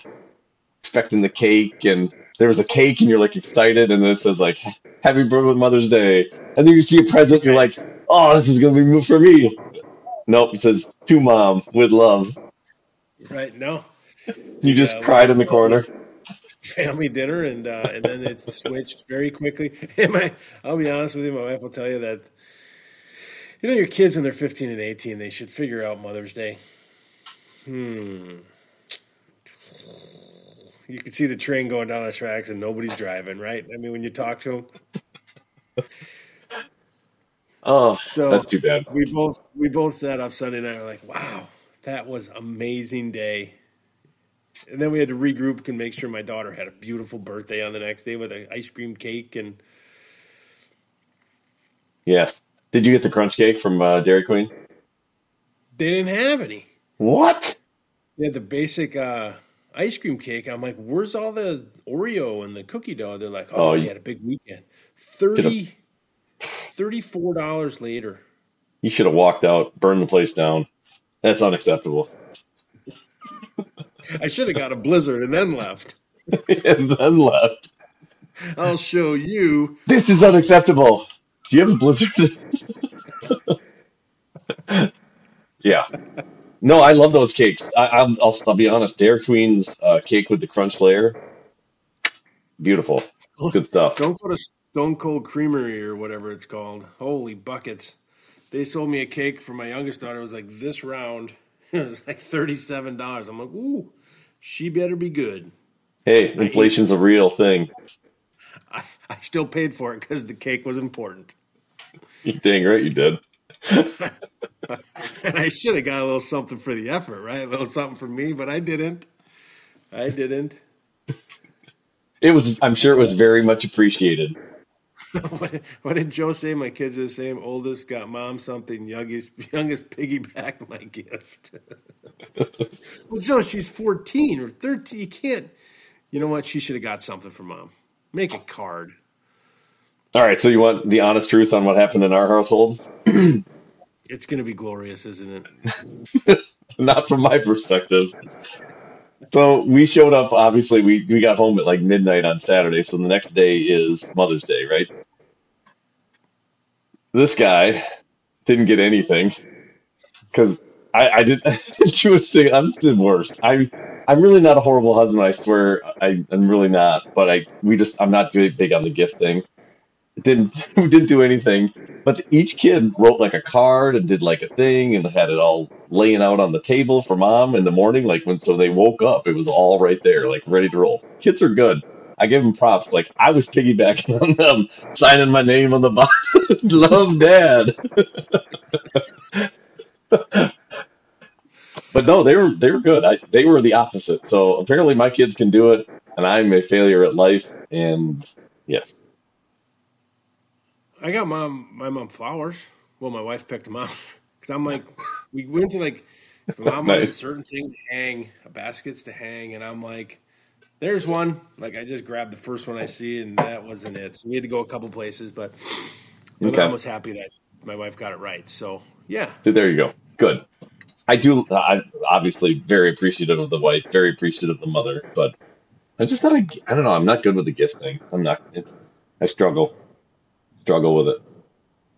expecting the cake and there was a cake and you're like excited and then it says like Happy birthday Mother's Day, and then you see a present, you're like, oh, this is gonna be moved for me. Nope, it says to mom with love. Right? No. You just Yeah, cried in the corner. family dinner, and uh, and then it switched very quickly. And my, I'll be honest with you, my wife will tell you that you know your kids when they're fifteen and eighteen, they should figure out Mother's Day. Hmm. You can see the train going down the tracks and nobody's driving, right? I mean, when you talk to them. Oh, So that's too bad. we both we both sat up Sunday night. We're like, wow, that was amazing day. And then we had to regroup and make sure my daughter had a beautiful birthday on the next day with an ice cream cake and Yes. Did you get the crunch cake from uh, Dairy Queen? they didn't have any. What? They had the basic uh, ice cream cake. I'm like, where's all the Oreo and the cookie dough? They're like, oh, Oh, you- had a big weekend. 30 $34 later. You should have walked out, burned the place down. That's unacceptable. I should have got a blizzard and then left. and then left. I'll show you. This is unacceptable. Do you have a blizzard? yeah. No, I love those cakes. I, I'll, I'll, I'll be honest. Dairy Queen's uh, cake with the crunch layer, beautiful. Good stuff. Don't go to Stone Cold Creamery or whatever it's called. Holy buckets. They sold me a cake for my youngest daughter. It was like this round. It was like $37. I'm like, ooh, she better be good. Hey, inflation's a real thing. I, I still paid for it because the cake was important. You dang right you did. And I should have got a little something for the effort, right? A little something for me, but I didn't. I didn't. It was. I'm sure it was very much appreciated. what, what did Joe say? My kids are the same. Oldest got mom something. Youngest, youngest piggyback my gift. well, Joe, she's 14 or 13. You can't. You know what? She should have got something for mom. Make a card. All right. So you want the honest truth on what happened in our household? It's going to be glorious, isn't it? Not from my perspective. So we showed up. Obviously, we we got home at like midnight on Saturday. So the next day is Mother's Day, right? This guy didn't get anything because I, I did. she was I'm the worst. I'm I'm really not a horrible husband. I swear I, I'm really not. But I we just I'm not big on the gift thing. Didn't we didn't do anything. But each kid wrote like a card and did like a thing and had it all laying out on the table for mom in the morning. Like when so they woke up, it was all right there, like ready to roll. Kids are good. I give them props. Like I was piggybacking on them, signing my name on the bottom. Love dad. but no, they were they were good. I, they were the opposite. So apparently my kids can do it, and I'm a failure at life. And yes, I got mom my mom flowers. Well, my wife picked them out because I'm like, we went to like, my mom wanted a certain thing to hang, baskets to hang, and I'm like, there's one. Like I just grabbed the first one I see, and that wasn't it. So we had to go a couple places, but Okay, mom was happy that my wife got it right. So yeah, so there you go. Good. I do. I obviously very appreciative of the wife, very appreciative of the mother, but I just thought I. I don't know. I'm not good with the gift thing. I'm not. It, I struggle. Struggle with it.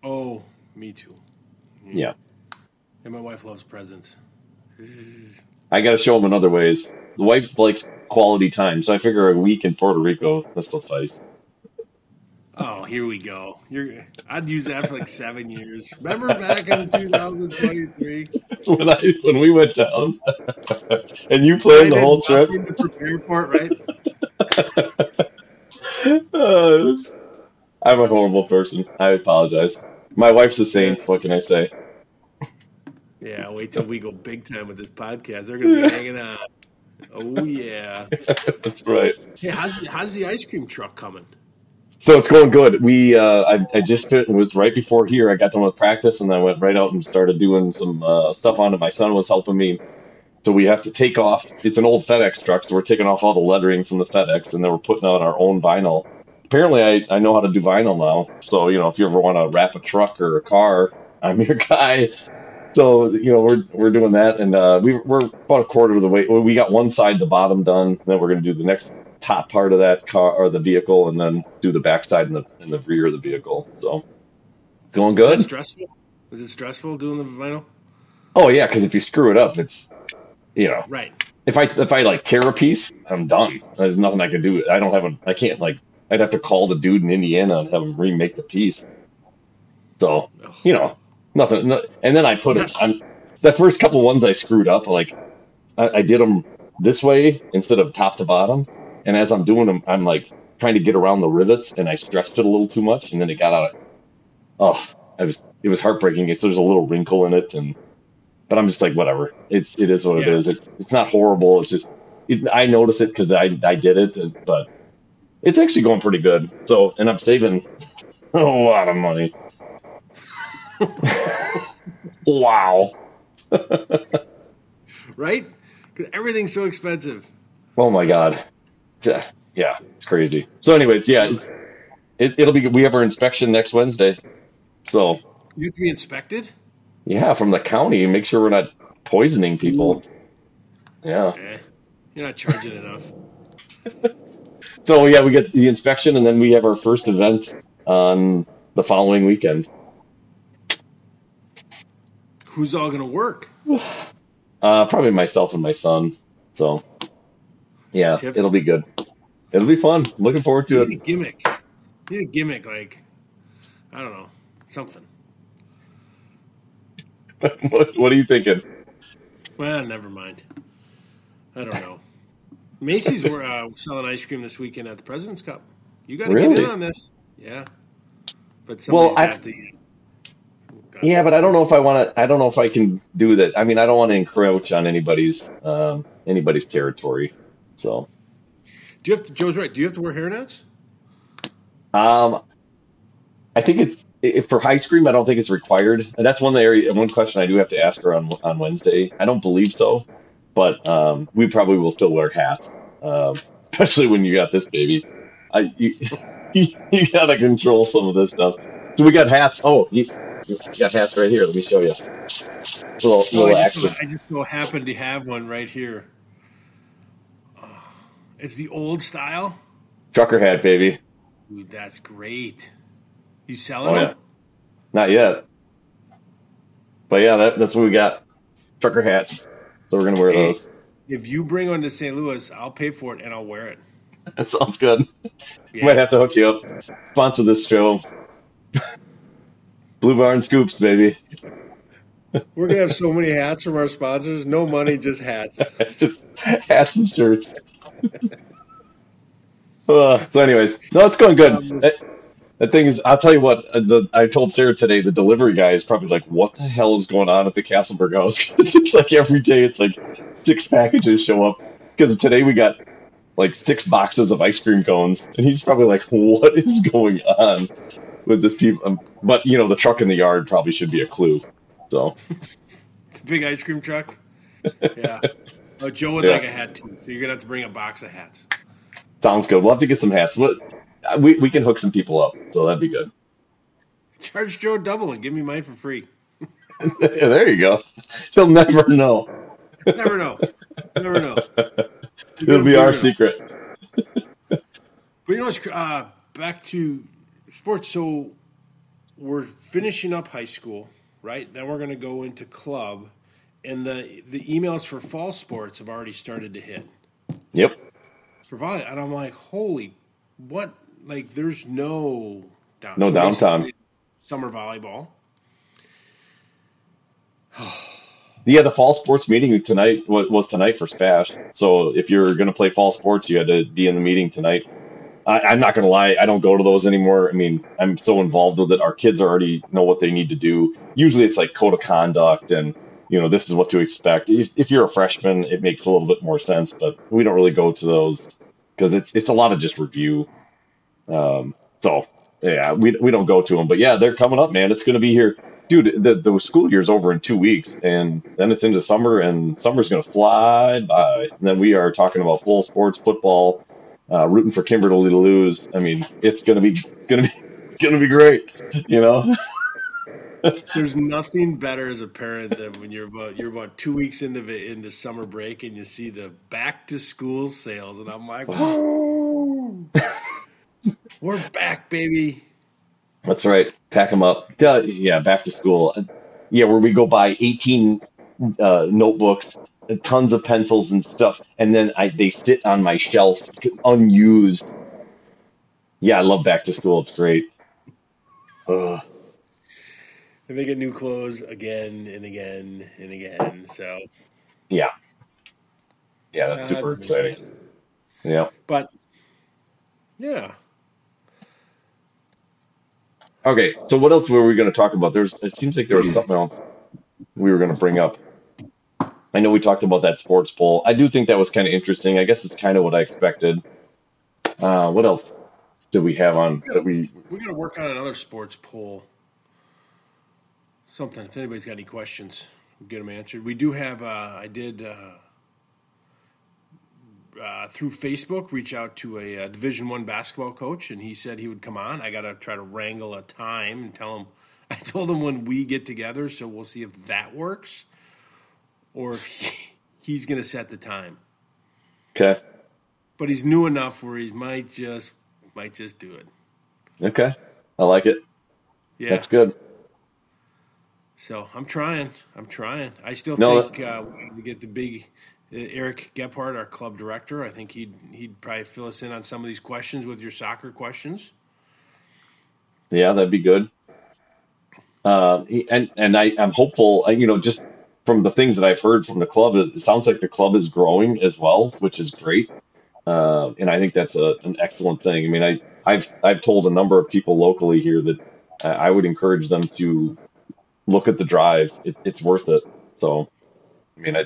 oh, me too. Mm. Yeah. And my wife loves presents. I got to show them in other ways. The wife likes quality time, so I figure a week in Puerto Rico, that's suffice. Oh, here we go. You're, I'd use that for like seven years. Remember back in 2023? when I when we went down, and you planned the whole trip. to prepare for it, right? Uh, I'm a horrible person. I apologize. My wife's the same. What can I say? Yeah, wait till we go big time with this podcast. They're gonna be hanging on. Oh yeah. That's right. Hey, how's how's the ice cream truck coming? So it's going good. We uh, I, I just it was right before here. I got done with practice, and I went right out and started doing some uh, stuff on it. My son was helping me. So we have to take off. It's an old FedEx truck, so we're taking off all the lettering from the FedEx, and then we're putting on our own vinyl. Apparently, I, I know how to do vinyl now. So you know, if you ever want to wrap a truck or a car, I'm your guy. So you know, we're we're doing that, and uh, we we're about a quarter of the way. We got one side, the bottom done. Then we're going to do the next top part of that car or the vehicle, and then do the backside and the and the rear of the vehicle. So going Is good. stressful? Is it stressful doing the vinyl? Oh yeah, because if you screw it up, it's you know Right. if I if I like tear a piece, I'm done. There's nothing I can do. I don't have a. I can't like. I'd have to call the dude in Indiana and have him remake the piece. So you know, nothing. No, and then I put it. I'm the first couple ones I screwed up. Like I, I did them this way instead of top to bottom. And as I'm doing them, I'm like trying to get around the rivets, and I stretched it a little too much, and then it got out. Of, oh, I was it was heartbreaking. So there's a little wrinkle in it, and but I'm just like whatever. It's it is what it yeah. is. It, it's not horrible. It's just it, I notice it because I I did it, and, but it's actually going pretty good. So and I'm saving a lot of money. Wow. Right? Because everything's so expensive. Oh my god. Yeah, it's crazy. So, anyways, yeah, it, it'll be. We have our inspection next Wednesday. So, You have to be inspected? yeah, from the county, make sure we're not poisoning people. Yeah. Eh. You're not charging enough. So yeah, we get the inspection, and then we have our first event on the following weekend. Who's all gonna work? Uh, probably myself and my son. So, yeah, Tips? it'll be good. It'll be fun. Looking forward to You it. a gimmick. You need a gimmick like I don't know. Something. what, what are you thinking? Well, never mind. I don't know. Macy's were uh, selling ice cream this weekend at the President's Cup. You got to get Really? in on this. Yeah, but Well, I the. Yeah, but I don't know if I want to. I don't know if I can do that. I mean, I don't want to encroach on anybody's um, anybody's territory. So, Do you have to? Joe's right. Do you have to wear hairnets? um, I think it's if for high scream. I don't think it's required. And that's one area. One question I do have to ask her on on Wednesday. I don't believe so, but um, we probably will still wear hats, um, especially when you got this baby. I you, you got to control some of this stuff. So we got hats. Oh, you, got hats right here. Let me show you. Little, Oh, little I just, I just so happen to have one right here. Oh, it's the old style. Trucker hat, baby. Dude, that's great. You selling Oh, them? yeah. Not yet. But yeah, that, that's what we got. Trucker hats. So we're gonna wear Hey. those. If you bring one to St. Louis, I'll pay for it and I'll wear it. That sounds good. Yeah. Might have to hook you up. Sponsor this show. Blue Barn Scoops, baby. We're gonna have so many hats from our sponsors. No money, just hats. Just hats and shirts. Uh, so, anyways, no, it's going good. That, that thing is, I'll tell you what. uh, The I told Sarah today, the delivery guy is probably like, "What the hell is going on at the Castleberg house?" it's like every day, it's like six packages show up. Because today we got like six boxes of ice cream cones, and he's probably like, "What is going on with this people?" Um, but you know, the truck in the yard probably should be a clue. So Big ice cream truck. Yeah. Oh, Joe would Yeah. like a hat too, so you're gonna have to bring a box of hats. sounds good. We'll have to get some hats. What we we can hook some people up, so that'd be good. Charge Joe double and give me mine for free. yeah, there you go. He'll never know. Never know. Never know. It'll be our secret. But you know what's uh, back to sports. So we're finishing up high school, right? Then we're going to go into club, and the the emails for fall sports have already started to hit Yep. for volley, and I'm like, holy, what? Like, there's no down, No downtime. Summer volleyball. Yeah, the fall sports meeting tonight was, was tonight for Spash. So if you're going to play fall sports, you had to be in the meeting tonight. I, I'm not going to lie, I don't go to those anymore. I mean, I'm so involved with it. Our kids already know what they need to do. Usually, it's like code of conduct, and you know, this is what to expect. If, if you're a freshman, it makes a little bit more sense, but we don't really go to those because it's it's a lot of just review. Um, so yeah, we we don't go to them, but yeah, they're coming up, man. It's going to be here dude, the, the school year's over in two weeks, and then it's into summer, and summer's going to fly by. And then we are talking about full sports football, uh, rooting for Kimberly to lose. I mean, it's going to be going to be going to be great, you know. There's nothing better as a parent than when you're about you're about two weeks into the into summer break and you see the back to school sales, and I'm like, whoa, we're back, baby. That's right. Pack them up. Yeah, back to school. Yeah, where we go buy 18 uh, notebooks, tons of pencils and stuff, and then I they sit on my shelf unused. Yeah, I love back to school. It's great. Ugh. And they get new clothes again and again and again. So, Yeah. Yeah, that's super exciting. Yeah. But yeah, Okay, so what else were we going to talk about? There's it seems like there was something else we were going to bring up. I know we talked about that sports poll. I do think that was kind of interesting. I guess it's kind of what I expected. Uh, what else did we have on that we? we got to work on another sports poll. Something. If anybody's got any questions, we'll get them answered. We do have. Uh, I did. Uh, uh, through Facebook, reach out to a, uh Division One basketball coach, and he said he would come on. I got to try to wrangle a time and tell him. I told him when we get together, so we'll see if that works, or if he, he's going to set the time. Okay, But he's new enough where he might just might just do it. okay, I like it. Yeah. That's good. So I'm trying. I'm trying. I still No, think uh, we get the big uh, Eric Gephardt, our club director. I think he'd he'd probably fill us in on some of these questions with your soccer questions. Yeah, that'd be good. Uh, he- and and I I'm hopeful. You know, just from the things that I've heard from the club, it sounds like the club is growing as well, which is great. Uh, and I think that's a, an excellent thing. I mean, I I've I've told a number of people locally here that I would encourage them to look at the drive. It, it's worth it. So, I mean, I,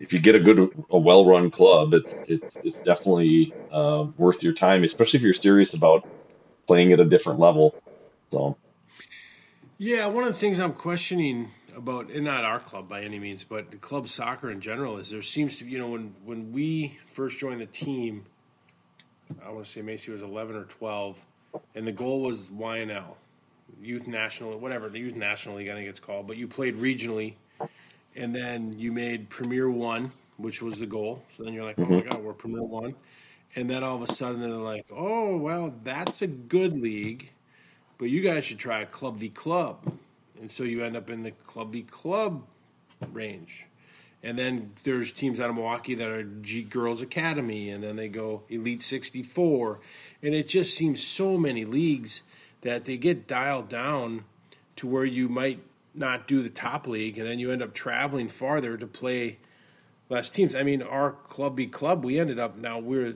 if you get a good, a well-run club, it's it's it's definitely uh, worth your time, especially if you're serious about playing at a different level. So, Yeah, one of the things I'm questioning about, and not our club by any means, but the club soccer in general, is there seems to be, you know, when when we first joined the team, I want to say Macy was 11 or 12, and the goal was YNL, youth national, whatever the youth national league I think it's called, but you played regionally, and then you made Premier One, which was the goal. So then you're like, mm-hmm. oh my god, we're Premier One, and then all of a sudden they're like, oh well, that's a good league, but you guys should try a club v club, and so you end up in the club v club range. And then there's teams out of Milwaukee that are G Girls Academy, and then they go Elite 64. And it just seems so many leagues that they get dialed down to where you might not do the top league, and then you end up traveling farther to play less teams. I mean, our club B club, we ended up now we're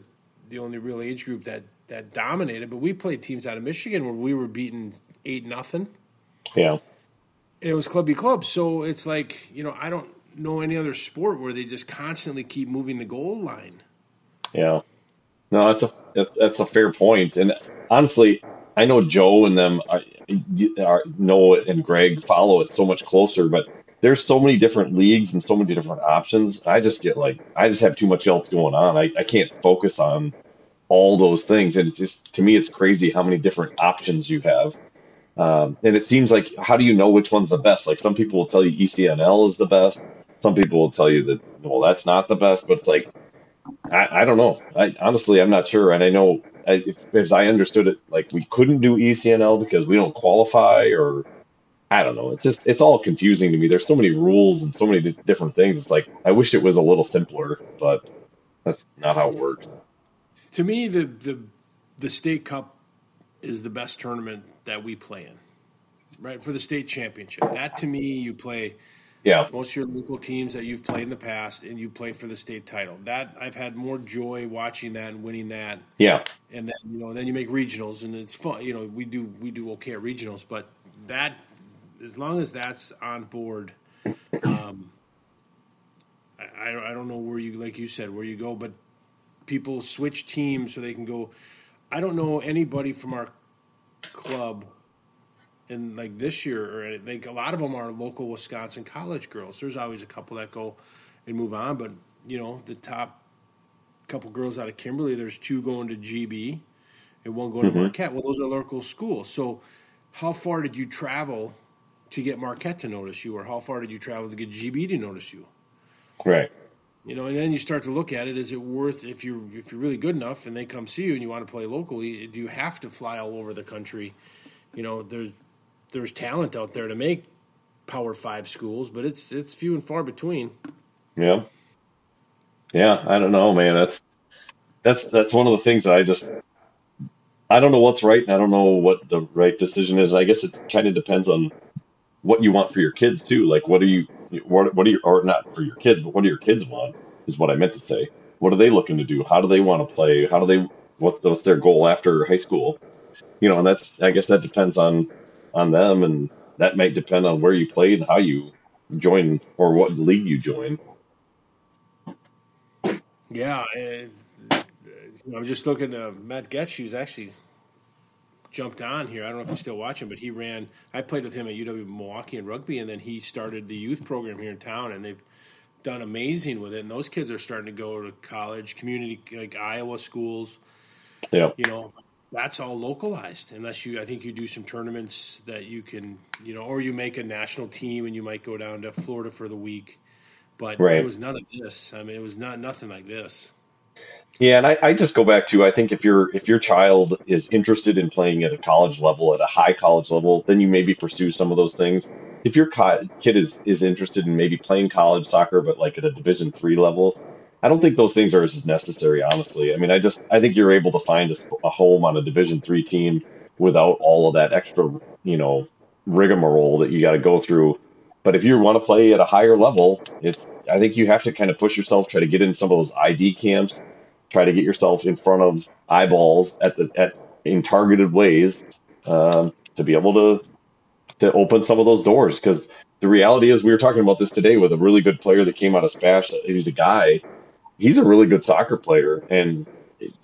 the only real age group that that dominated, but we played teams out of Michigan where we were beaten eight nothing. Yeah, it was clubby club, so it's like you know I don't know any other sport where they just constantly keep moving the goal line. Yeah, no, that's a that's, that's a fair point. And honestly, I know Joe and them are, are uh, Noah and Greg follow it so much closer, but there's so many different leagues and so many different options. I just get like I just have too much else going on. I, I can't focus on all those things, and it's just to me it's crazy how many different options you have. Um, and it seems like how do you know which one's the best? Like some people will tell you ECNL is the best. Some people will tell you that well that's not the best, but it's like I, I don't know. I honestly I'm not sure, and I know if, as I understood it, like we couldn't do ECNL because we don't qualify, or I don't know. It's just it's all confusing to me. There's so many rules and so many different things. It's like I wish it was a little simpler, but that's not how it works. To me, the the the state cup is the best tournament that we play in, right? For the state championship, that to me, you play yeah. Most of your local teams that you've played in the past, and you play for the state title. That I've had more joy watching that and winning that. Yeah. And then you know, then you make regionals, and it's fun. You know, we do we do okay at regionals, but that as long as that's on board, um, I, I don't know where you like you said where you go, but people switch teams so they can go. I don't know anybody from our club and like this year, or like a lot of them are local Wisconsin college girls. There's always a couple that go and move on, but you know the top couple girls out of Kimberly, there's two going to GB and one going mm-hmm. to Marquette. Well, those are local schools. So, how far did you travel to get Marquette to notice you, or how far did you travel to get GB to notice you? Right. You know, and then you start to look at it: is it worth if you're if you're really good enough and they come see you and you want to play locally? Do you have to fly all over the country? You know, there's there's talent out there to make Power Five schools, but it's it's few and far between. Yeah, yeah. I don't know, man. That's that's that's one of the things that I just I don't know what's right, and I don't know what the right decision is. I guess it kind of depends on what you want for your kids too. Like, what do you what what do you or not for your kids, but what do your kids want? Is what I meant to say. What are they looking to do? How do they want to play? How do they what's what's their goal after high school? You know, and that's I guess that depends on on them, and that might depend on where you played and how you join or what league you join. Yeah, I'm just looking. Uh, Matt Getch, who's actually jumped on here. I don't know if he's still watching, but he ran. I played with him at UW Milwaukee in rugby, and then he started the youth program here in town, and they've done amazing with it. And those kids are starting to go to college, community like Iowa schools. Yeah, you know, that's all localized unless you i think you do some tournaments that you can you know or you make a national team and you might go down to florida for the week but right. it was none of this i mean it was not nothing like this yeah and I, I just go back to i think if your if your child is interested in playing at a college level at a high college level then you maybe pursue some of those things if your kid is is interested in maybe playing college soccer but like at a division three level I don't think those things are as necessary, honestly. I mean, I just I think you're able to find a, a home on a Division three team without all of that extra, you know, rigmarole that you got to go through. But if you want to play at a higher level, it's I think you have to kind of push yourself, try to get in some of those ID camps, try to get yourself in front of eyeballs at the at in targeted ways um, to be able to to open some of those doors. Because the reality is, we were talking about this today with a really good player that came out of Spash. He's a guy he's a really good soccer player and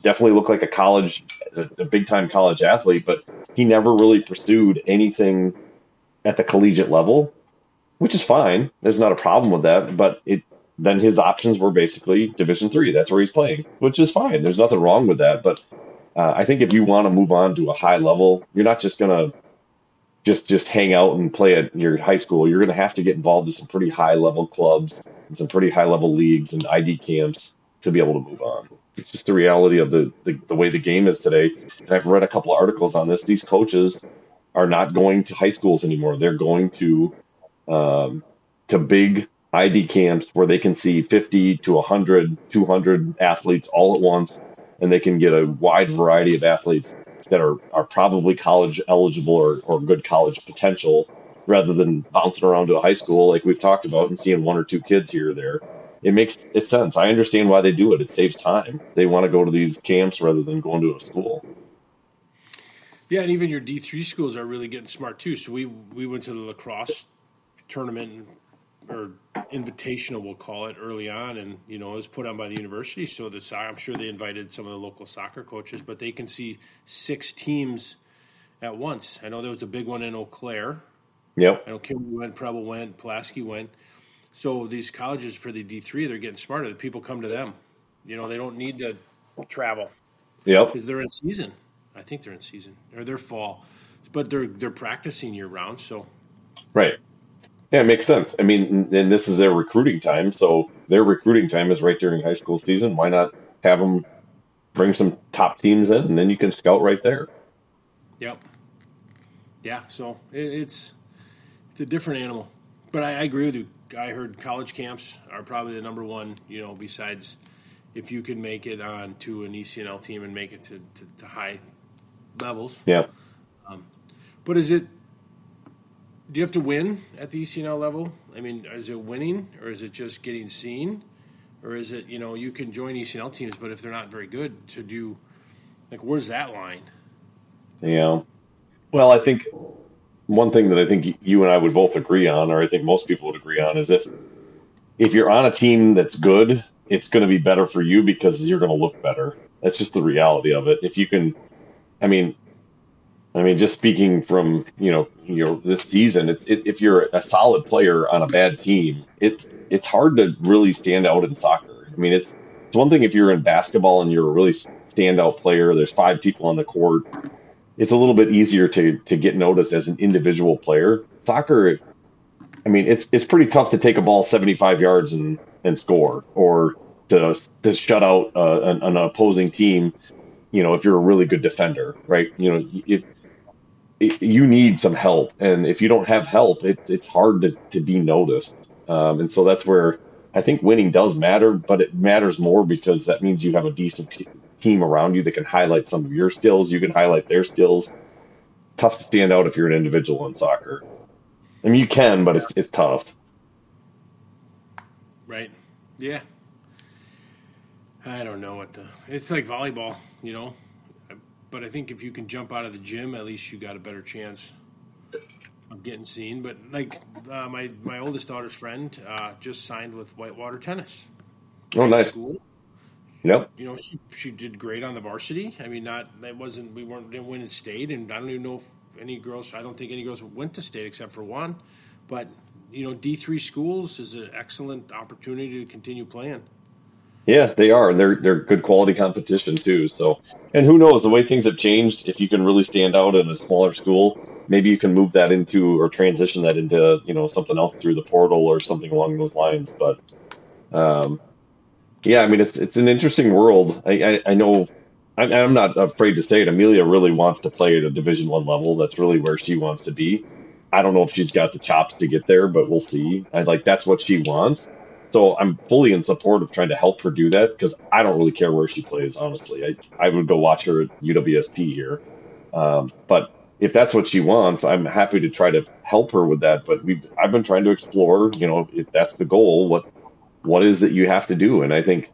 definitely looked like a college, a, a big time college athlete, but he never really pursued anything at the collegiate level, which is fine. There's not a problem with that, but it then his options were basically Division three. That's where he's playing, which is fine. There's nothing wrong with that. But uh, I think if you want to move on to a high level, you're not just gonna just just hang out and play at your high school. You're to have to get involved in some pretty high level clubs and some pretty high level leagues and ID camps to be able to move on. It's just the reality of the, the, the way the game is today. And I've read a couple of articles on this. These coaches are not going to high schools anymore. They're going to um, to big ID camps where they can see 50 to 100, 200 athletes all at once, and they can get a wide variety of athletes that are, are probably college eligible or, or good college potential rather than bouncing around to a high school like we've talked about and seeing one or two kids here or there. It makes it sense. I understand why they do it. It saves time. They want to go to these camps rather than going to a school. Yeah, and even your D three schools are really getting smart too. So we we went to the lacrosse tournament or invitational, we'll call it, early on, and you know it was put on by the university. So the I'm sure they invited some of the local soccer coaches, but they can see six teams at once. I know there was a big one in Eau Claire. Yep. I know Kimberly went, Preble went, Pulaski went. So these colleges for the D three, they're getting smarter. The people come to them. You know, they don't need to travel. Yep. Because they're in season. I think they're in season or they're fall, but they're they're practicing year round. So. Right. Yeah, it makes sense. I mean, and this is their recruiting time, so their recruiting time is right during high school season. Why not have them bring some top teams in, and then you can scout right there. Yep. Yeah. So it, it's it's a different animal, but I, I agree with you. I heard college camps are probably the number one. You know, besides if you can make it on to an ECNL team and make it to, to, to high levels. Yeah. Um, but is it do you have to win at the ECNL level? I mean, is it winning or is it just getting seen? Or is it, you know, you can join ECNL teams, but if they're not very good, to do, like, where's that line? Yeah. Well, I think one thing that I think you and I would both agree on, or I think most people would agree on, is if if you're on a team that's good, it's going to be better for you because you're going to look better. That's just the reality of it. If you can, I mean, I mean, just speaking from you know, you know, this season, it's it, if you're a solid player on a bad team, it it's hard to really stand out in soccer. I mean, it's it's one thing if you're in basketball and you're a really standout player. There's five people on the court. It's a little bit easier to to get noticed as an individual player. Soccer, I mean, it's it's pretty tough to take a ball 75 yards and and score, or to to shut out uh, an, an opposing team you know, if you're a really good defender, right? You know, if it, you need some help, and if you don't have help, it, it's hard to, to be noticed. Um, and so that's where I think winning does matter, but it matters more because that means you have a decent team around you that can highlight some of your skills. You can highlight their skills. tough to stand out if you're an individual in soccer. I mean, you can, but it's it's tough. Right. Yeah. I don't know what the. It's like volleyball, you know but I think if you can jump out of the gym, at least you got a better chance of getting seen. But like uh, my my oldest daughter's friend uh, just signed with Whitewater Tennis. Oh, nice. School. Yep. You know, she she did great on the varsity. I mean, not that wasn't we weren't didn't win in state, and I don't even know if any girls. I don't think any girls went to state except for one. But you know, D three schools is an excellent opportunity to continue playing. Yeah, they are, and they're they're good quality competition too. So, and who knows the way things have changed? If you can really stand out in a smaller school, maybe you can move that into or transition that into you know something else through the portal or something along those lines. But, um, yeah, I mean it's it's an interesting world. I I, I know. I, I'm not afraid to say it. Amelia really wants to play at a Division One level. That's really where she wants to be. I don't know if she's got the chops to get there, but we'll see. I like that's what she wants so I'm fully in support of trying to help her do that because I don't really care where she plays, honestly. I, I would go watch her at UWSP here. Um, but if that's what she wants, I'm happy to try to help her with that. But we I've been trying to explore, you know, if that's the goal, what what is it you have to do? And I think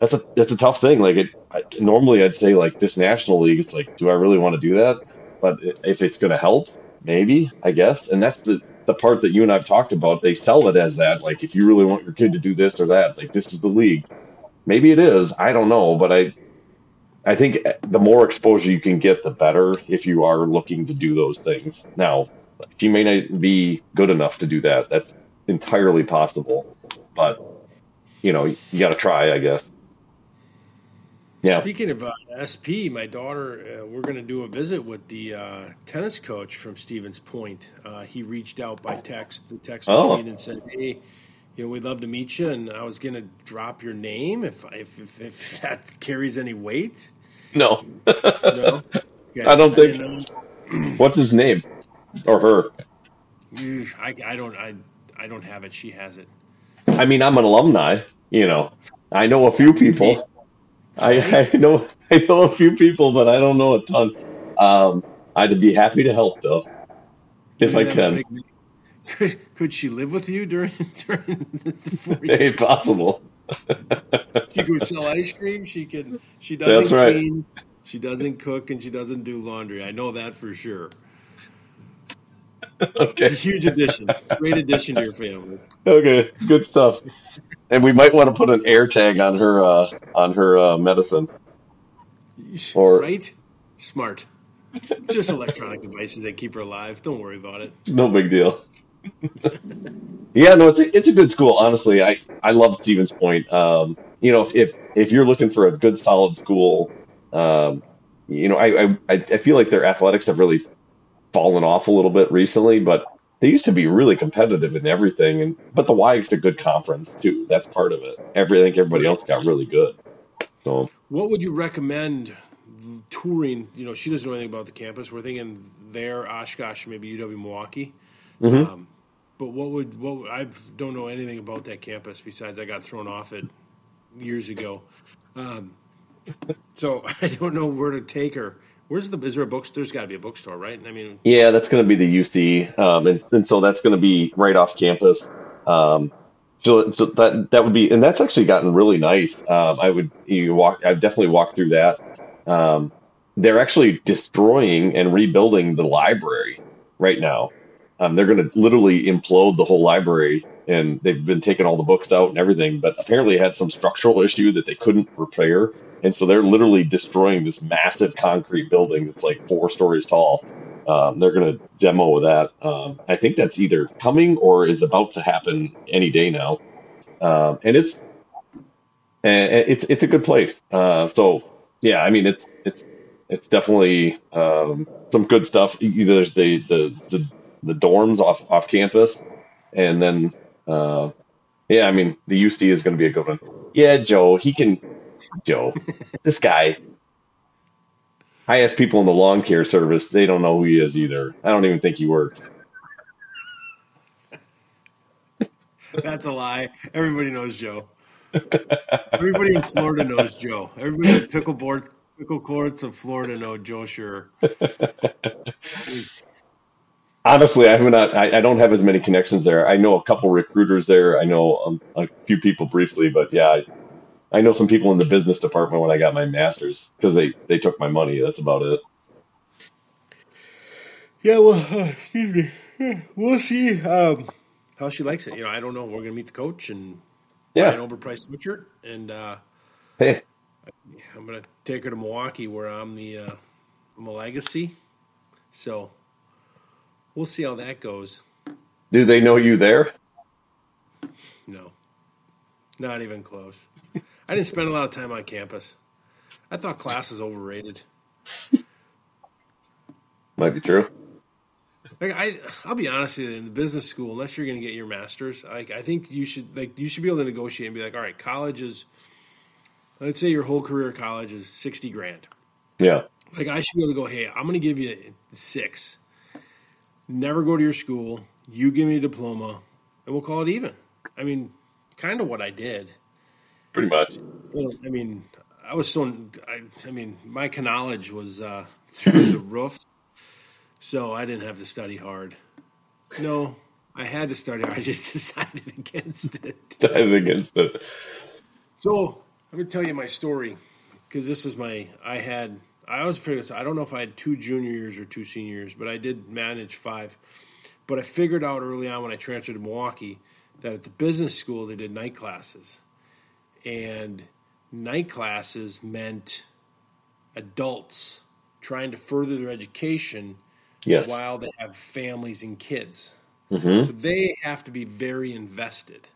that's a that's a tough thing. Like it I, normally I'd say like this national league, it's like, do I really want to do that? But if it's going to help, maybe I guess. And that's the the part that you and I've talked about, they sell it as that. Like, if you really want your kid to do this or that, like this is the league. Maybe it is. I don't know, but I, I think the more exposure you can get, the better. If you are looking to do those things, now she may not be good enough to do that. That's entirely possible, but you know, you got to try, I guess. Yeah. Speaking of uh, SP, my daughter, uh, we're going to do a visit with the uh, tennis coach from Stevens Point. Uh, he reached out by text, the text Oh. machine, and said, "Hey, you know, we'd love to meet you." And I was going to drop your name if if, if, if that carries any weight. No. No, Okay. I don't think- didn't know. What's his name? Or her? I, I don't I I don't have it. She has it. I mean, I'm an alumni. You know, I know a few people. I, I know I know a few people, but I don't know a ton. Um, I'd be happy to help though, if I have a can. Could, could she live with you during during the four years? Hey, possible. She could sell ice cream. She can. She doesn't That's right. clean. She doesn't cook, and she doesn't do laundry. I know that for sure. Okay. It's a huge addition. Great addition to your family. Okay. Good stuff. And we might want to put an air tag on her uh, on her uh, medicine. Or- right? Smart. Just electronic devices that keep her alive. Don't worry about it. No big deal. yeah, no, it's a, it's a good school. Honestly, I I love Stevens Point. Um, you know, if, if if you're looking for a good solid school, um, you know, I, I I feel like their athletics have really fallen off a little bit recently, but they used to be really competitive in everything. And but the WIAC's a good conference too. That's part of it. Every, I think everybody else got really good. So What would you recommend touring? You know, she doesn't know anything about the campus. We're thinking there, Oshkosh, maybe UW Milwaukee. Mhm. Um, but what would what I don't know anything about that campus besides I got thrown off it years ago. Um, so I don't know where to take her. Where's the? Is there a book? There's got to be a bookstore, right? I mean, Yeah, that's going to be the UC, um, and, and so that's going to be right off campus. Um, so, so that that would be, and that's actually gotten really nice. Um, I would you walk, I've definitely walked through that. Um, they're actually destroying and rebuilding the library right now. Um, they're going to literally implode the whole library, and they've been taking all the books out and everything. But apparently, had some structural issue that they couldn't repair, and so they're literally destroying this massive concrete building that's like four stories tall. Um, they're going to demo that. Um, I think that's either coming or is about to happen any day now, um, and it's it's it's a good place. Uh, so yeah, I mean it's it's it's definitely um, some good stuff. Either There's the the the, the dorms off off campus, and then uh, yeah, I mean the UC is going to be a good one. Yeah, Joe, he can. Joe, this guy. I asked people in the lawn care service; they don't know who he is either. I don't even think he worked. that's a lie. Everybody knows Joe. Everybody in Florida knows Joe. Everybody in pickleboard pickle courts of Florida know Joe Sure. Honestly, I have not. I, I don't have as many connections there. I know a couple recruiters there. I know um, a few people briefly, but yeah, I, know some people in the business department when I got my master's because they they took my money. That's about it. Yeah, well, uh, excuse me. We'll see um, how she likes it. You know, I don't know. We're gonna meet the coach and buy an overpriced sweatshirt, and uh, Hey, I'm gonna take her to Milwaukee, where I'm the uh, I'm a legacy. So we'll see how that goes. do they know you there? No, not even close. I didn't spend a lot of time on campus. I thought class was overrated. Might be true. Like I, I'll be honest with you. In the business school, unless you're going to get your master's, like I think you should like you should be able to negotiate and be like, all right, college is. Let's say your whole career college is sixty grand. Yeah. Like I should be able to go, hey, I'm going to give you six. Never go to your school. You give me a diploma, and we'll call it even. I mean, kind of what I did. Pretty much. Well, I mean, I was so. I, I mean, my knowledge was uh, through the roof, so I didn't have to study hard. No, I had to study. hard. I just decided against it. Decided against it. So let me tell you my story because this is my. I had. I was figuring. I don't know if I had two junior years or two senior years, but I did manage five. But I figured out early on when I transferred to Milwaukee that at the business school they did night classes, and night classes meant adults trying to further their education Yes. while they have families and kids. hmm So they have to be very invested.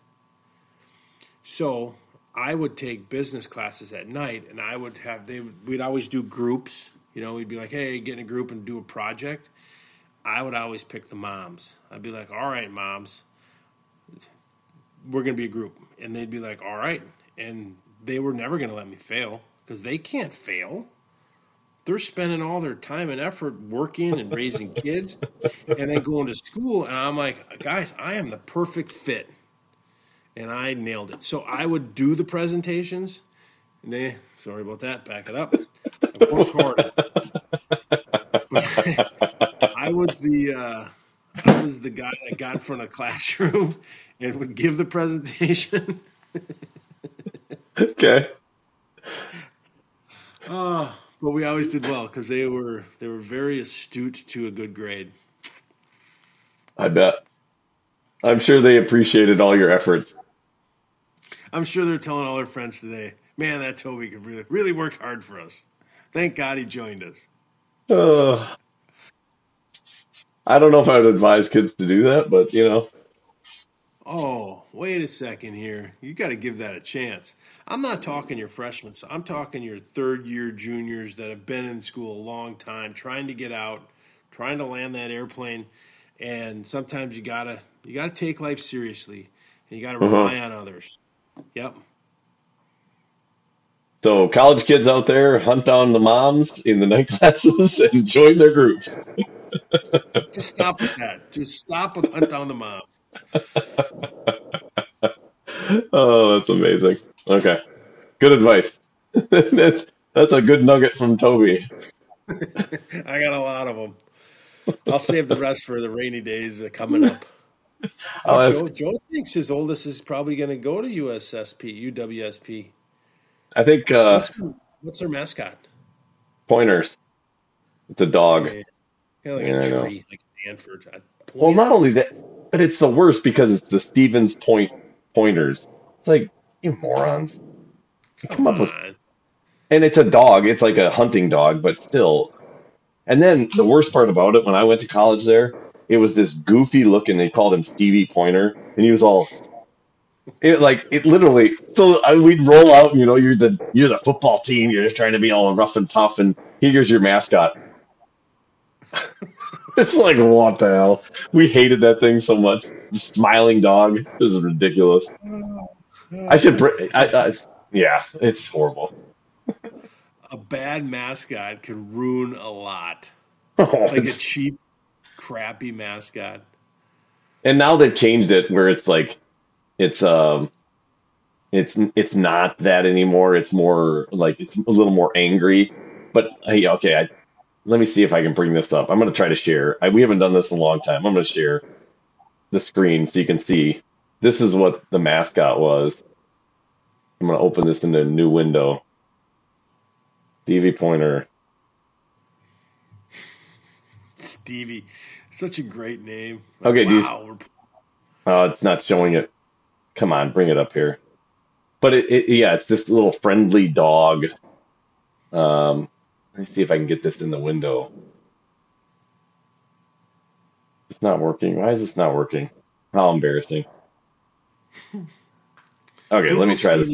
So I would take business classes at night, and I would have they we'd always do groups. You know, we'd be like, "Hey, get in a group and do a project." I would always pick the moms. I'd be like, "All right, moms, we're gonna be a group," and they'd be like, "All right," and they were never gonna let me fail because they can't fail. They're spending all their time and effort working and raising kids, and then going to school. And I'm like, guys, I am the perfect fit and I nailed it. So I would do the presentations. And they, sorry about that, back it up. I worked hard. I was the uh, I was the guy that got in front of the classroom and would give the presentation. Okay. Uh, but we always did well because they were they were very astute to a good grade. I bet. I'm sure they appreciated all your efforts. I'm sure they're telling all their friends today, man, that Toby could really, really worked hard for us. Thank God he joined us. Uh, I don't know if I would advise kids to do that, but you know. Oh, wait a second here. You got to give that a chance. I'm not talking your freshmen. I'm talking your third year juniors that have been in school a long time, trying to get out, trying to land that airplane. And sometimes you gotta you gotta take life seriously, and you gotta rely uh-huh. on others. Yep. So, college kids out there, hunt down the moms in the night classes and join their groups. Just stop with that. Just stop with hunt down the moms. oh, that's amazing. Okay, good advice. that's that's a good nugget from Toby. I got a lot of them. I'll save the rest for the rainy days coming up. Oh, Joe, Joe thinks his oldest is probably going to go to USSP, UWSP. I think. Uh, what's, their, what's, their, mascot? Pointers. It's a dog. Kind of like yeah, a tree, like Stanford. Well, not only that, but it's the worst because it's the Stevens Point pointers. It's like you morons. Come, Come up with, and it's a dog. It's like a hunting dog, but still. And then the worst part about it, when I went to college there, it was this goofy looking. They called him Stevie Pointer, and he was all it like it literally. So I, we'd roll out. You know, you're the you're the football team. You're just trying to be all rough and tough, and here's your mascot. it's like what the hell? We hated that thing so much. The smiling dog. This is ridiculous. I should. Br- I, I, yeah, it's horrible. a bad mascot can ruin a lot. Oh, like a cheap crappy mascot. And now they've changed it where it's like it's um it's it's not that anymore. It's more like it's a little more angry. But hey, okay, I, let me see if I can bring this up. I'm going to try to share. I, we haven't done this in a long time. I'm going to share the screen so you can see. This is what the mascot was. I'm going to open this in a new window. Stevie Pointer. Stevie. Such a great name. Like, okay, wow. You, oh, it's not showing it. Come on, bring it up here. But it, it, yeah, it's this little friendly dog. Um, let me see if I can get this in the window. It's not working. Why is this not working? How embarrassing. Okay, let me try this.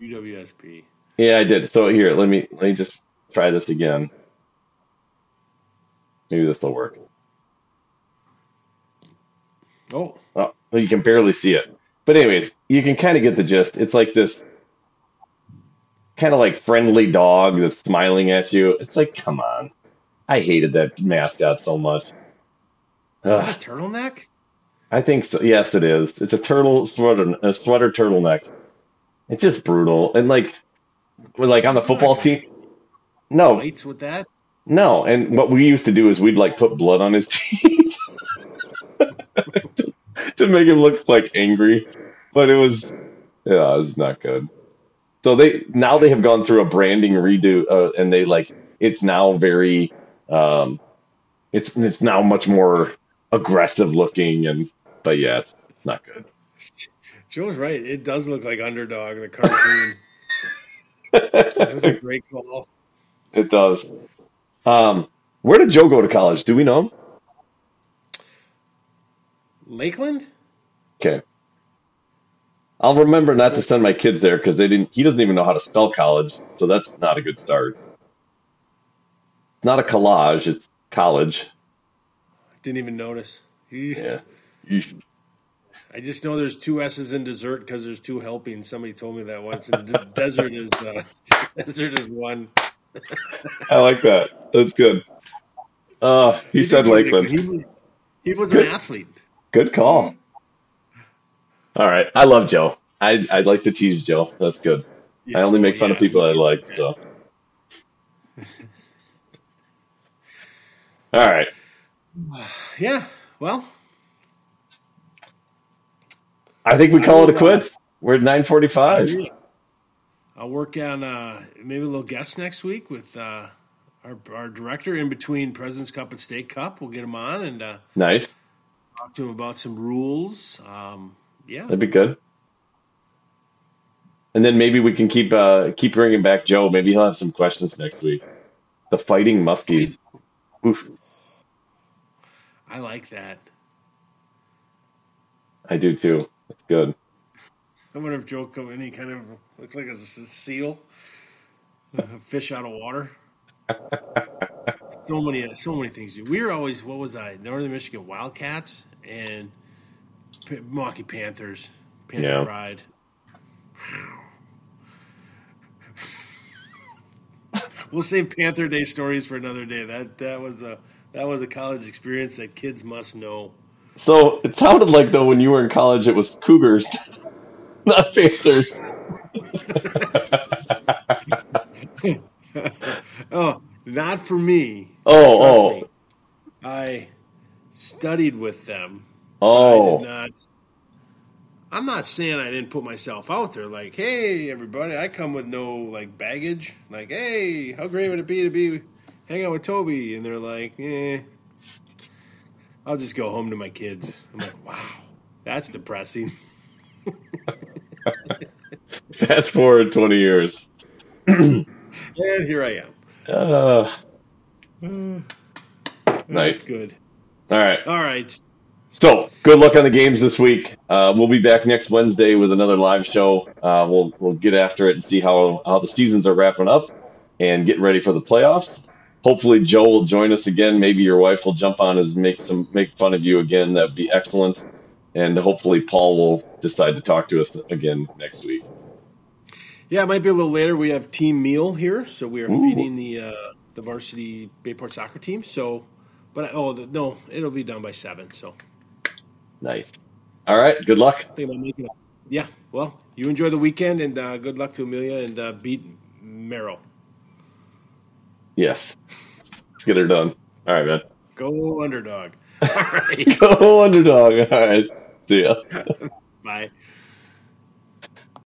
UWSP. Yeah, I did. So here, let me let me just try this again. Maybe this will work. Oh. oh, you can barely see it. But anyways, you can kind of get the gist. It's like this kind of like friendly dog that's smiling at you. It's like, come on. I hated that mascot so much. Ugh. a turtleneck? I think so. Yes, it is. It's a turtle sweater, a sweater turtleneck. It's just brutal. And like, like on the football team, no fights with that. No, and what we used to do is we'd like put blood on his teeth to, to make him look like angry, but it was yeah, it was not good. So they now they have gone through a branding redo, uh, and they like it's now very, um, it's it's now much more aggressive looking, and but yeah, it's, it's not good. Joe's right. It does look like underdog the cartoon. That's a great call. It does. Um, where did Joe go to college? Do we know him? Lakeland. Okay. I'll remember not to send my kids there because they didn't. He doesn't even know how to spell college, so that's not a good start. It's not a collage; it's college. Didn't even notice. Yeah. I just know there's two S's in dessert because there's two helpings. Somebody told me that once. And de- desert is uh, desert is one. I like that. That's good. Uh, he, said did Lakeland. He was, he was an athlete. Good call. All right, I love Joe. I I like to tease Joe. That's good. I only make fun of Yeah. people I like. So. All right. Yeah. Well, I think we call it a quits. We're at nine forty-five. I'll work on uh, maybe a little guest next week with uh, our, our director in between President's Cup and State Cup. We'll get him on and uh, Nice. talk to him about some rules. Um, yeah. That'd be good. And then maybe we can keep uh keep bringing back Joe. Maybe he'll have some questions next week. The fighting muskies. Oof. I like that. I do too. It's good. I wonder if Joe come in. He kind of looks like a seal, a fish out of water. so many, so many things. We were always what was I? Northern Michigan Wildcats and P- Milwaukee Panthers, Panther Yeah. Pride. we'll save Panther Day stories for another day. That that was a that was a college experience that kids must know. So it sounded like though when you were in college it was Cougars, not Panthers. Oh, not for me. Oh, Trust oh. me. I studied with them. I Oh. did not. I'm not saying I didn't put myself out there. Like, hey, everybody, I come with no like baggage. Like, hey, how great would it be to be hang out with Toby? And they're like, eh, I'll just go home to my kids. I'm like, wow, that's depressing. Fast forward twenty years. And here I am. Uh, That's nice. good. All right. All right. So good luck on the games this week. Uh, we'll be back next Wednesday with another live show. Uh, we'll we'll get after it and see how how the seasons are wrapping up and getting ready for the playoffs. Hopefully Joe will join us again. Maybe your wife will jump on and make some make fun of you again. That'd be excellent. And hopefully Paul will decide to talk to us again next week. Yeah, it might be a little later. We have team meal here, so we are Ooh. feeding the uh, the varsity Bay Port soccer team. So, but oh the, no, it'll be done by seven. So Nice. All right. Good luck. I think I'll make it. Yeah. Well, you enjoy the weekend, and uh, good luck to Amelia and uh, beat Merrill. Yes. Let's get her done. All right, man. Go underdog. All right. Go underdog. All right. See ya. Bye.